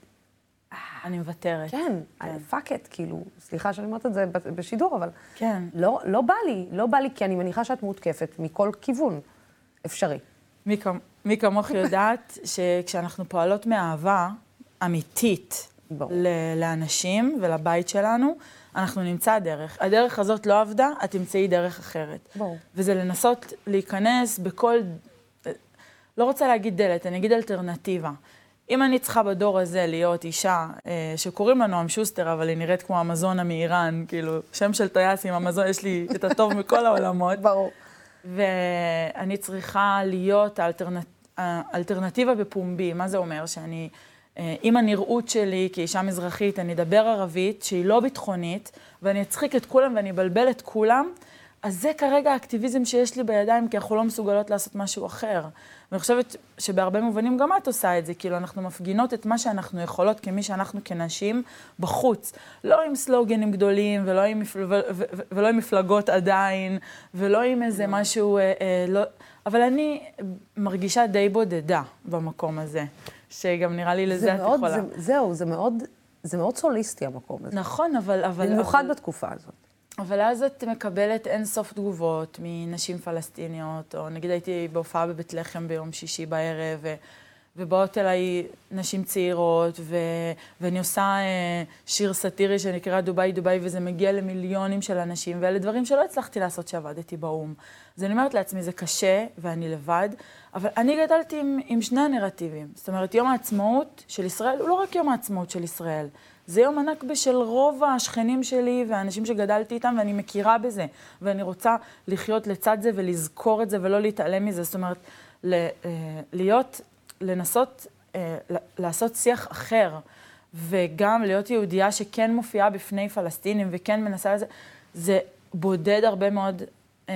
אני מוותרת. כן, fuck כן. את, כאילו, סליחה שאני אומרת את זה בשידור, אבל... כן. לא, לא בא לי, לא בא לי, כי אני מניחה שאת מותקפת מכל כיוון אפשרי. מי, מי כמוך יודעת שכשאנחנו פועלות מאהבה אמיתית לאנשים ולבית שלנו, אנחנו נמצא דרך. הדרך הזאת לא עבדה, את תמצאי דרך אחרת. ברור. וזה לנסות להיכנס בכל, לא רוצה להגיד דלת, אני אגיד אלטרנטיבה. אם אני צריכה בדור הזה להיות אישה אה, שקוראים לה נועם שוסטר, אבל היא נראית כמו המזונה מאיראן, כאילו, שם של טייס עם המזון, יש לי את הטוב מכל העולמות. ברור. ואני צריכה להיות האלטרנט... האלטרנטיבה בפומבי. מה זה אומר? שאני, אה, עם הנראות שלי כאישה מזרחית, אני אדבר ערבית, שהיא לא ביטחונית, ואני אצחיק את כולם ואני אבלבל את כולם, אז זה כרגע האקטיביזם שיש לי בידיים, כי אנחנו לא מסוגלות לעשות משהו אחר. ואני חושבת שבהרבה מובנים גם את עושה את זה, כאילו אנחנו מפגינות את מה שאנחנו יכולות כמי שאנחנו כנשים בחוץ. לא עם סלוגנים גדולים, ולא עם, מפל... ו... ו... ולא עם מפלגות עדיין, ולא עם איזה לא. משהו, אה, אה, לא... אבל אני מרגישה די בודדה במקום הזה, שגם נראה לי לזה את יכולה. זה, זהו, זה מאוד, זה מאוד סוליסטי המקום הזה. נכון, אבל... אבל במיוחד אבל... בתקופה הזאת. אבל אז את מקבלת אין סוף תגובות מנשים פלסטיניות, או נגיד הייתי בהופעה בבית לחם ביום שישי בערב. ובאות אליי נשים צעירות, ו... ואני עושה אה, שיר סאטירי שנקרא דובאי דובאי, וזה מגיע למיליונים של אנשים, ואלה דברים שלא הצלחתי לעשות כשעבדתי באו"ם. אז אני אומרת לעצמי, זה קשה, ואני לבד, אבל אני גדלתי עם, עם שני הנרטיבים. זאת אומרת, יום העצמאות של ישראל הוא לא רק יום העצמאות של ישראל. זה יום הנכבה של רוב השכנים שלי והאנשים שגדלתי איתם, ואני מכירה בזה. ואני רוצה לחיות לצד זה ולזכור את זה ולא להתעלם מזה. זאת אומרת, ל, אה, להיות, לנסות אה, לעשות שיח אחר, וגם להיות יהודייה שכן מופיעה בפני פלסטינים וכן מנסה לזה, זה בודד הרבה מאוד אה,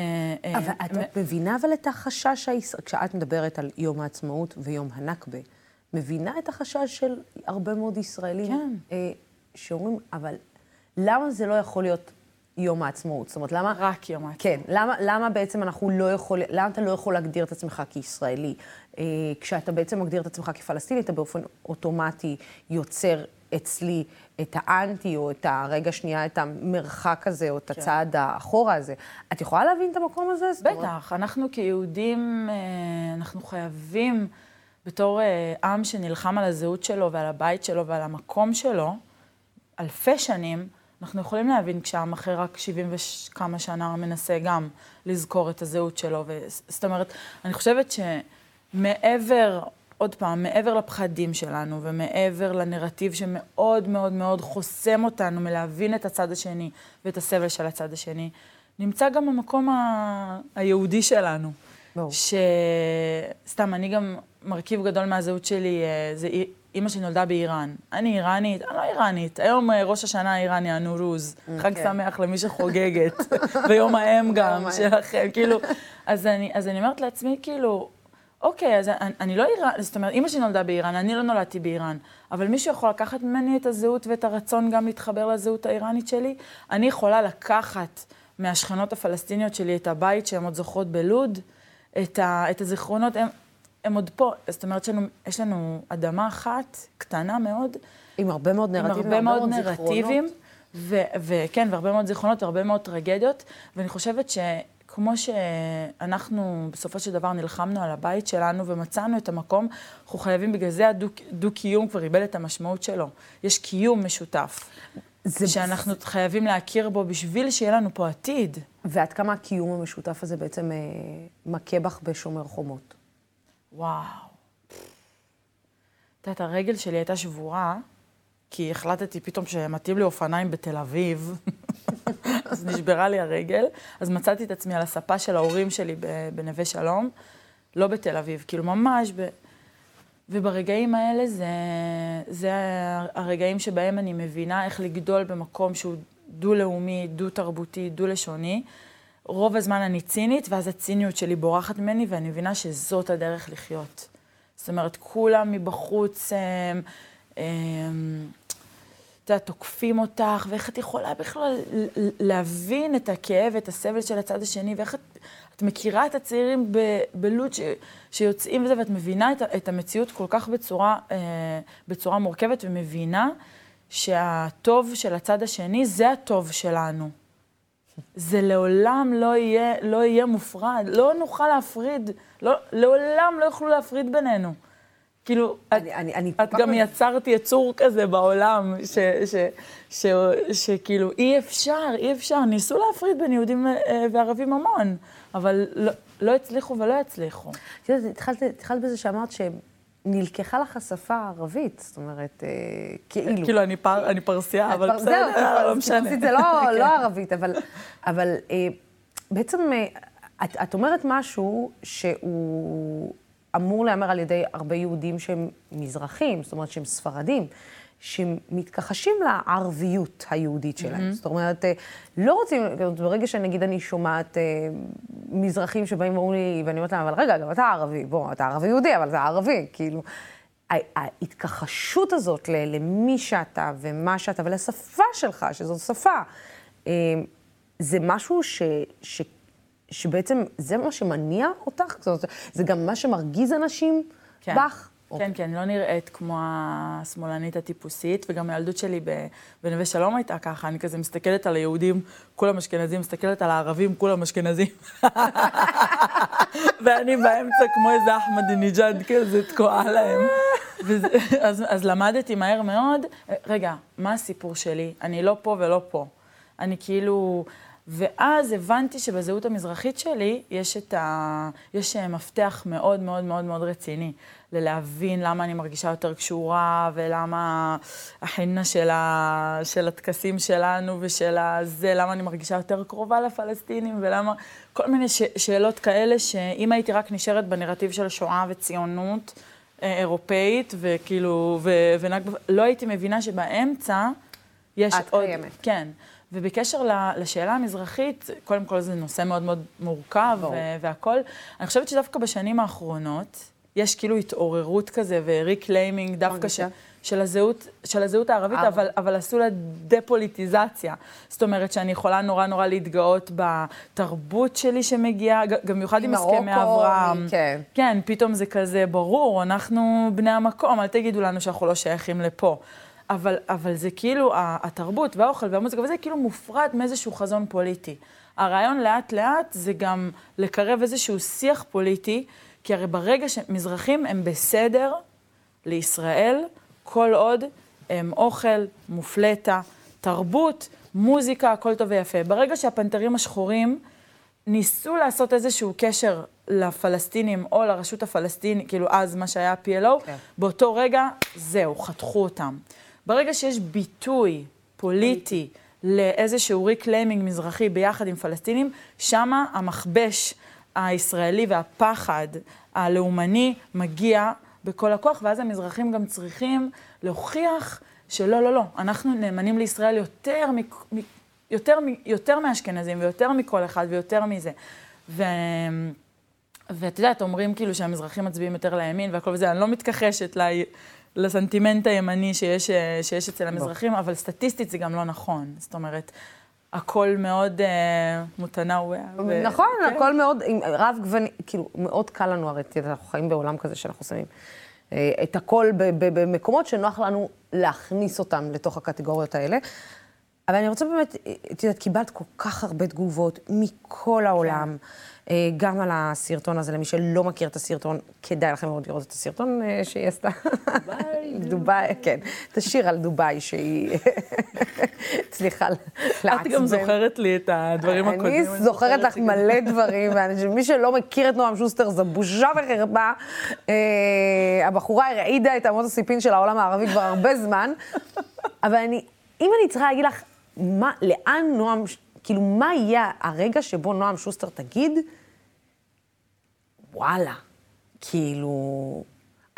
אבל את מבינה אבל את החשש, כשאת מדברת על יום העצמאות ויום הנכבה, מבינה את החשש של הרבה מאוד ישראלים, כן. אה, שאומרים, אבל למה זה לא יכול להיות יום העצמאות? זאת אומרת, למה... רק יום העצמאות. כן, למה, למה בעצם אנחנו לא יכולים, למה אתה לא יכול להגדיר את עצמך כישראלי? אה, כשאתה בעצם מגדיר את עצמך כפלסטיני, אתה באופן אוטומטי יוצר אצלי את האנטי, או את הרגע שנייה, את המרחק הזה, או את כן. הצעד האחורה הזה. את יכולה להבין את המקום הזה? בטח, אנחנו כיהודים, אה, אנחנו חייבים... בתור אה, עם שנלחם על הזהות שלו ועל הבית שלו ועל המקום שלו, אלפי שנים, אנחנו יכולים להבין אחר רק 70 וכמה שנה מנסה גם לזכור את הזהות שלו. ו... זאת אומרת, אני חושבת שמעבר, עוד פעם, מעבר לפחדים שלנו ומעבר לנרטיב שמאוד מאוד מאוד חוסם אותנו מלהבין את הצד השני ואת הסבל של הצד השני, נמצא גם המקום ה... היהודי שלנו. ברור. שסתם, אני גם מרכיב גדול מהזהות שלי אה, זה אימא שלי נולדה באיראן. אני איראנית, אני לא איראנית. היום אה, ראש השנה האיראני, הנורוז. Okay. חג כן. שמח למי שחוגגת. ויום האם גם, שלכם, כאילו. אז אני, אז אני אומרת לעצמי, כאילו, אוקיי, אז אני, אני לא איראן, זאת אומרת, אימא שלי נולדה באיראן, אני לא נולדתי באיראן, אבל מישהו יכול לקחת ממני את הזהות ואת הרצון גם להתחבר לזהות האיראנית שלי? אני יכולה לקחת מהשכנות הפלסטיניות שלי את הבית שהן עוד זוכרות בלוד, את, ה, את הזיכרונות, הם, הם עוד פה. זאת אומרת, יש לנו, יש לנו אדמה אחת, קטנה מאוד. עם הרבה מאוד נרטיבים, עם הרבה מאוד נרטיבים. וכן, והרבה מאוד זיכרונות והרבה מאוד טרגדיות. ואני חושבת שכמו שאנחנו בסופו של דבר נלחמנו על הבית שלנו ומצאנו את המקום, אנחנו חייבים, בגלל זה הדו-קיום כבר איבד את המשמעות שלו. יש קיום משותף. זה שאנחנו. חייבים להכיר בו בשביל שיהיה לנו פה עתיד. ועד כמה הקיום המשותף הזה בעצם אה, מכה בך בשומר חומות? וואו. את יודעת, הרגל שלי הייתה שבורה, כי החלטתי פתאום שמתאים לי אופניים בתל אביב, אז נשברה לי הרגל. אז מצאתי את עצמי על הספה של ההורים שלי בנווה שלום, לא בתל אביב, כאילו ממש ב... וברגעים האלה זה, זה הרגעים שבהם אני מבינה איך לגדול במקום שהוא דו-לאומי, דו-תרבותי, דו-לשוני. רוב הזמן אני צינית, ואז הציניות שלי בורחת ממני, ואני מבינה שזאת הדרך לחיות. זאת אומרת, כולם מבחוץ, הם, הם, את יודעת, תוקפים אותך, ואיך את יכולה בכלל להבין את הכאב, את הסבל של הצד השני, ואיך את, את מכירה את הצעירים בלוד ש, שיוצאים וזה, ואת מבינה את, את המציאות כל כך בצורה, אה, בצורה מורכבת, ומבינה שהטוב של הצד השני זה הטוב שלנו. זה לעולם לא יהיה, לא יהיה מופרד, לא נוכל להפריד, לא, לעולם לא יוכלו להפריד בינינו. כאילו, אני, את, אני, אני את גם. יצרת יצור כזה בעולם, שכאילו אי אפשר, אי אפשר. ניסו להפריד בין יהודים אה, וערבים המון, אבל לא, לא הצליחו ולא יצליחו. את יודעת, התחלת, בזה שאמרת שנלקחה לך השפה הערבית, זאת אומרת, אה, כאילו. כאילו, אני, פר, אני פרסייה, אבל בסדר, לא משנה. זה לא, כן. לא ערבית, אבל, אבל אה, בעצם את, את אומרת משהו שהוא... אמור להיאמר על ידי הרבה יהודים שהם מזרחים, זאת אומרת שהם ספרדים, שמתכחשים לערביות היהודית שלהם. Mm-hmm. זאת אומרת, אה, לא רוצים, ברגע שנגיד אני שומעת אה, מזרחים שבאים ואומרים לי, ואני אומרת להם, אבל רגע, גם אתה ערבי, בוא, אתה ערבי יהודי, אבל אתה ערבי, כאילו. ההתכחשות הזאת למי שאתה ומה שאתה ולשפה שלך, שזו שפה, אה, זה משהו ש, ש, שבעצם זה מה שמניע אותך? זאת אומרת, זה גם מה שמרגיז אנשים כן. בך? אוקיי. כן, אני לא נראית כמו השמאלנית הטיפוסית, וגם הילדות שלי בנווה שלום הייתה ככה, אני כזה מסתכלת על היהודים, כולם אשכנזים, מסתכלת על הערבים, כולם אשכנזים. ואני באמצע כמו איזה אחמדינג'אד כזה, תקועה להם. וזה, אז, אז למדתי מהר מאוד, רגע, מה הסיפור שלי? אני לא פה ולא פה. אני כאילו, ואז הבנתי שבזהות המזרחית שלי יש את ה... יש מפתח מאוד מאוד מאוד מאוד רציני ללהבין למה אני מרגישה יותר קשורה ולמה החינה של, ה... של הטקסים שלנו ושל הזה, למה אני מרגישה יותר קרובה לפלסטינים ולמה... כל מיני ש... שאלות כאלה שאם הייתי רק נשארת בנרטיב של שואה וציונות אה, אירופאית וכאילו, ו... ונק... לא הייתי מבינה שבאמצע יש עוד... את קיימת. כן. ובקשר לשאלה המזרחית, קודם כל זה נושא מאוד מאוד מורכב והכול. אני חושבת שדווקא בשנים האחרונות, יש כאילו התעוררות כזה ו reclaiming דווקא ש, של, הזהות, של הזהות הערבית, אבל, אבל עשו לה דה-פוליטיזציה. זאת אומרת שאני יכולה נורא נורא להתגאות בתרבות שלי שמגיעה, גם במיוחד עם הסכמי אברהם. כן. כן, פתאום זה כזה ברור, אנחנו בני המקום, אל תגידו לנו שאנחנו לא שייכים לפה. אבל, אבל זה כאילו, התרבות והאוכל והמוזיקה וזה כאילו מופרד מאיזשהו חזון פוליטי. הרעיון לאט לאט זה גם לקרב איזשהו שיח פוליטי, כי הרי ברגע שמזרחים הם בסדר לישראל, כל עוד הם אוכל, מופלטה, תרבות, מוזיקה, הכל טוב ויפה. ברגע שהפנתרים השחורים ניסו לעשות איזשהו קשר לפלסטינים או לרשות הפלסטינית, כאילו אז מה שהיה PLO, כן. באותו רגע, זהו, חתכו אותם. ברגע שיש ביטוי פוליטי לאיזשהו reclaiming מזרחי ביחד עם פלסטינים, שמה המכבש הישראלי והפחד הלאומני מגיע בכל הכוח, ואז המזרחים גם צריכים להוכיח שלא, לא, לא, אנחנו נאמנים לישראל יותר, מ, יותר, יותר מאשכנזים ויותר מכל אחד ויותר מזה. ו... ואת יודעת, אומרים כאילו שהמזרחים מצביעים יותר לימין והכל וזה, אני לא מתכחשת לה, לסנטימנט הימני שיש, שיש אצל המזרחים, אבל סטטיסטית זה גם לא נכון. זאת אומרת, הכל מאוד אה, מותנאווה. נכון, כן. הכל מאוד, רב גווני, כאילו, מאוד קל לנו, הרי אנחנו חיים בעולם כזה שאנחנו שמים אה, את הכל ב- ב- במקומות שנוח לנו להכניס אותם לתוך הקטגוריות האלה. אבל אני רוצה באמת, אה, את יודעת, קיבלת כל כך הרבה תגובות מכל העולם, אה, גם על הסרטון הזה, למי שלא מכיר את הסרטון, כדאי לכם מאוד לראות את הסרטון אה, שהיא עשתה. דובאי, כן. את השיר על דובאי שהיא הצליחה לעצבן. את גם זוכרת לי את הדברים הקודמים. אני זוכרת לך מלא דברים, ומי שלא מכיר את נועם שוסטר, זו בושה וחרפה. אה, הבחורה הרעידה את אמות הסיפין של העולם הערבי כבר הרבה זמן, אבל אני, אם אני צריכה להגיד לך, מה, לאן נועם, כאילו, מה יהיה הרגע שבו נועם שוסטר תגיד, וואלה, כאילו,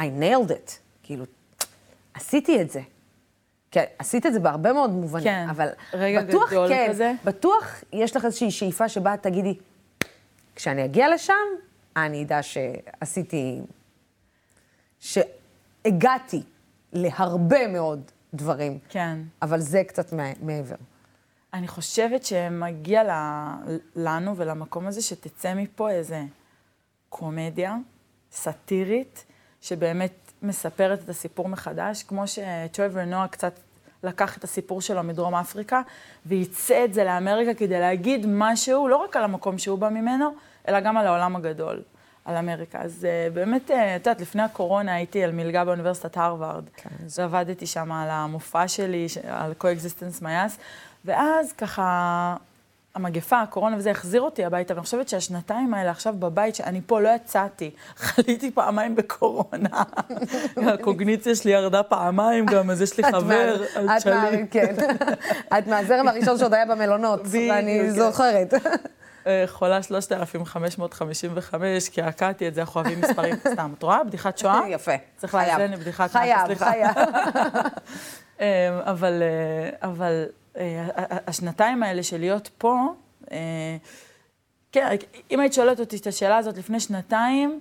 I nailed it, כאילו, עשיתי את זה. כן, עשית את זה בהרבה מאוד מובנים, כן, אבל רגע בטוח גדול כן, כזה. בטוח יש לך איזושהי שאיפה שבה את תגידי, כשאני אגיע לשם, אני אדע שעשיתי, שהגעתי להרבה מאוד דברים. כן. אבל זה קצת מע- מעבר. אני חושבת שמגיע לנו ולמקום הזה שתצא מפה איזה קומדיה סאטירית, שבאמת מספרת את הסיפור מחדש, כמו שטרוור נועה קצת לקח את הסיפור שלו מדרום אפריקה, וייצא את זה לאמריקה כדי להגיד משהו, לא רק על המקום שהוא בא ממנו, אלא גם על העולם הגדול, על אמריקה. אז uh, באמת, אה, את יודעת, לפני הקורונה הייתי על מלגה באוניברסיטת הרווארד, ועבדתי שם על המופע שלי, ש- על co-existence מייס, ואז ככה... המגפה, הקורונה וזה, החזיר אותי הביתה, ואני חושבת שהשנתיים האלה עכשיו בבית, שאני פה לא יצאתי, חליתי פעמיים בקורונה. הקוגניציה שלי ירדה פעמיים גם, אז יש לי חבר, את. מה- כן. את מהזרם הראשון שעוד היה במלונות, ואני. זוכרת. אה, חולה 3,555, קעקעתי את זה, אנחנו אוהבים מספרים. סתם, את רואה? בדיחת שואה? יפה. צריך חייב. לאזן לבדיחת חייב, מוות, סליחה. חייב. אה, אבל, אה, השנתיים האלה של להיות פה, אה, כן, אם היית שואלת אותי את השאלה הזאת לפני שנתיים,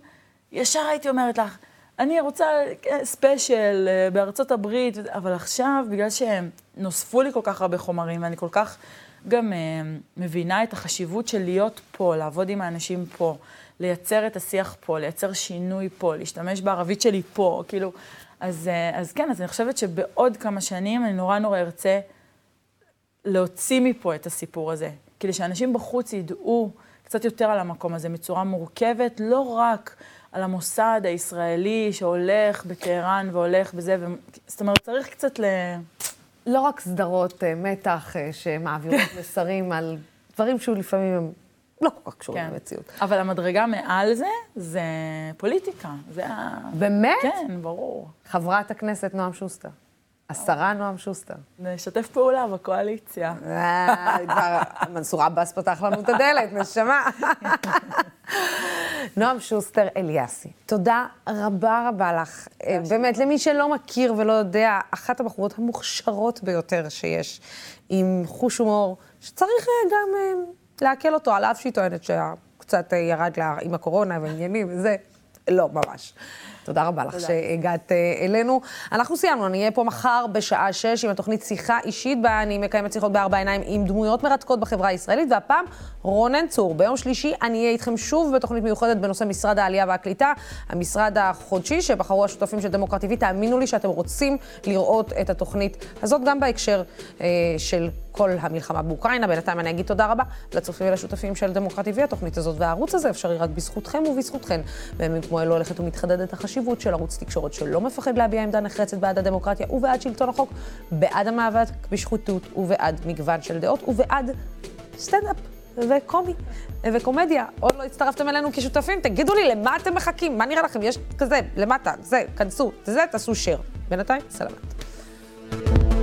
ישר הייתי אומרת לך, אני רוצה כן, ספיישל אה, בארצות הברית, אבל עכשיו, בגלל שנוספו לי כל כך הרבה חומרים, ואני כל כך גם מבינה את החשיבות של להיות פה, לעבוד עם האנשים פה, לייצר את השיח פה, לייצר שינוי פה, להשתמש בערבית שלי פה, כאילו, אז, אז כן, אז אני חושבת שבעוד כמה שנים אני נורא נורא ארצה להוציא מפה את הסיפור הזה, כדי שאנשים בחוץ ידעו קצת יותר על המקום הזה בצורה מורכבת, לא רק על המוסד הישראלי שהולך בטהרן והולך בזה, ו... זאת אומרת, צריך קצת ל... לא רק סדרות אה, מתח אה, שמעבירות מסרים על דברים שהוא לפעמים הם לא כל כך קשורים כן. למציאות. אבל המדרגה מעל זה, זה פוליטיקה. זה ה... באמת? כן, ברור. חברת הכנסת נועם שוסטר. השרה נועם שוסטר. נשתף פעולה בקואליציה. כבר מנסור עבאס פתח לנו את הדלת, נשמה. נועם שוסטר אליאסי, תודה רבה רבה לך. אה, באמת, למי שלא מכיר ולא יודע, אחת הבחורות המוכשרות ביותר שיש, עם חוש הומור, שצריך אה, גם אה, לעכל אותו, על אף שהיא טוענת שקצת ירד לה עם הקורונה ועניינים וזה. לא, ממש. תודה רבה לך שהגעת אה, אלינו. אנחנו סיימנו, אני אהיה פה מחר בשעה שש עם התוכנית שיחה אישית, בה אני מקיימת שיחות בארבע עיניים עם דמויות מרתקות בחברה הישראלית, והפעם רונן צור. ביום שלישי אני אהיה איתכם שוב בתוכנית מיוחדת בנושא משרד העלייה והקליטה, המשרד החודשי שבחרו השותפים של דמוקרטיבי. תאמינו לי שאתם רוצים לראות את התוכנית הזאת גם בהקשר אה, של כל המלחמה באוקראינה. בינתיים אני אגיד תודה רבה לצופים ולשותפים של דמוקרטיבי. התוכנית הזאת והערוץ הזה אפשרי רק בזכותכם ובזכותכן. בימים כמו אלו הולכת ומתחדדת החשיבות של ערוץ תקשורת שלא מפחד להביע עמדה נחרצת בעד הדמוקרטיה ובעד שלטון החוק, בעד המאבק בשחיתות ובעד מגוון של דעות ובעד סטנדאפ. וקומי, וקומדיה. עוד לא הצטרפתם אלינו כשותפים? תגידו לי, למה אתם מחכים? מה נראה לכם? יש כזה, למטה, זה, כנסו, זה, תעשו share. בינתיים, סלמת.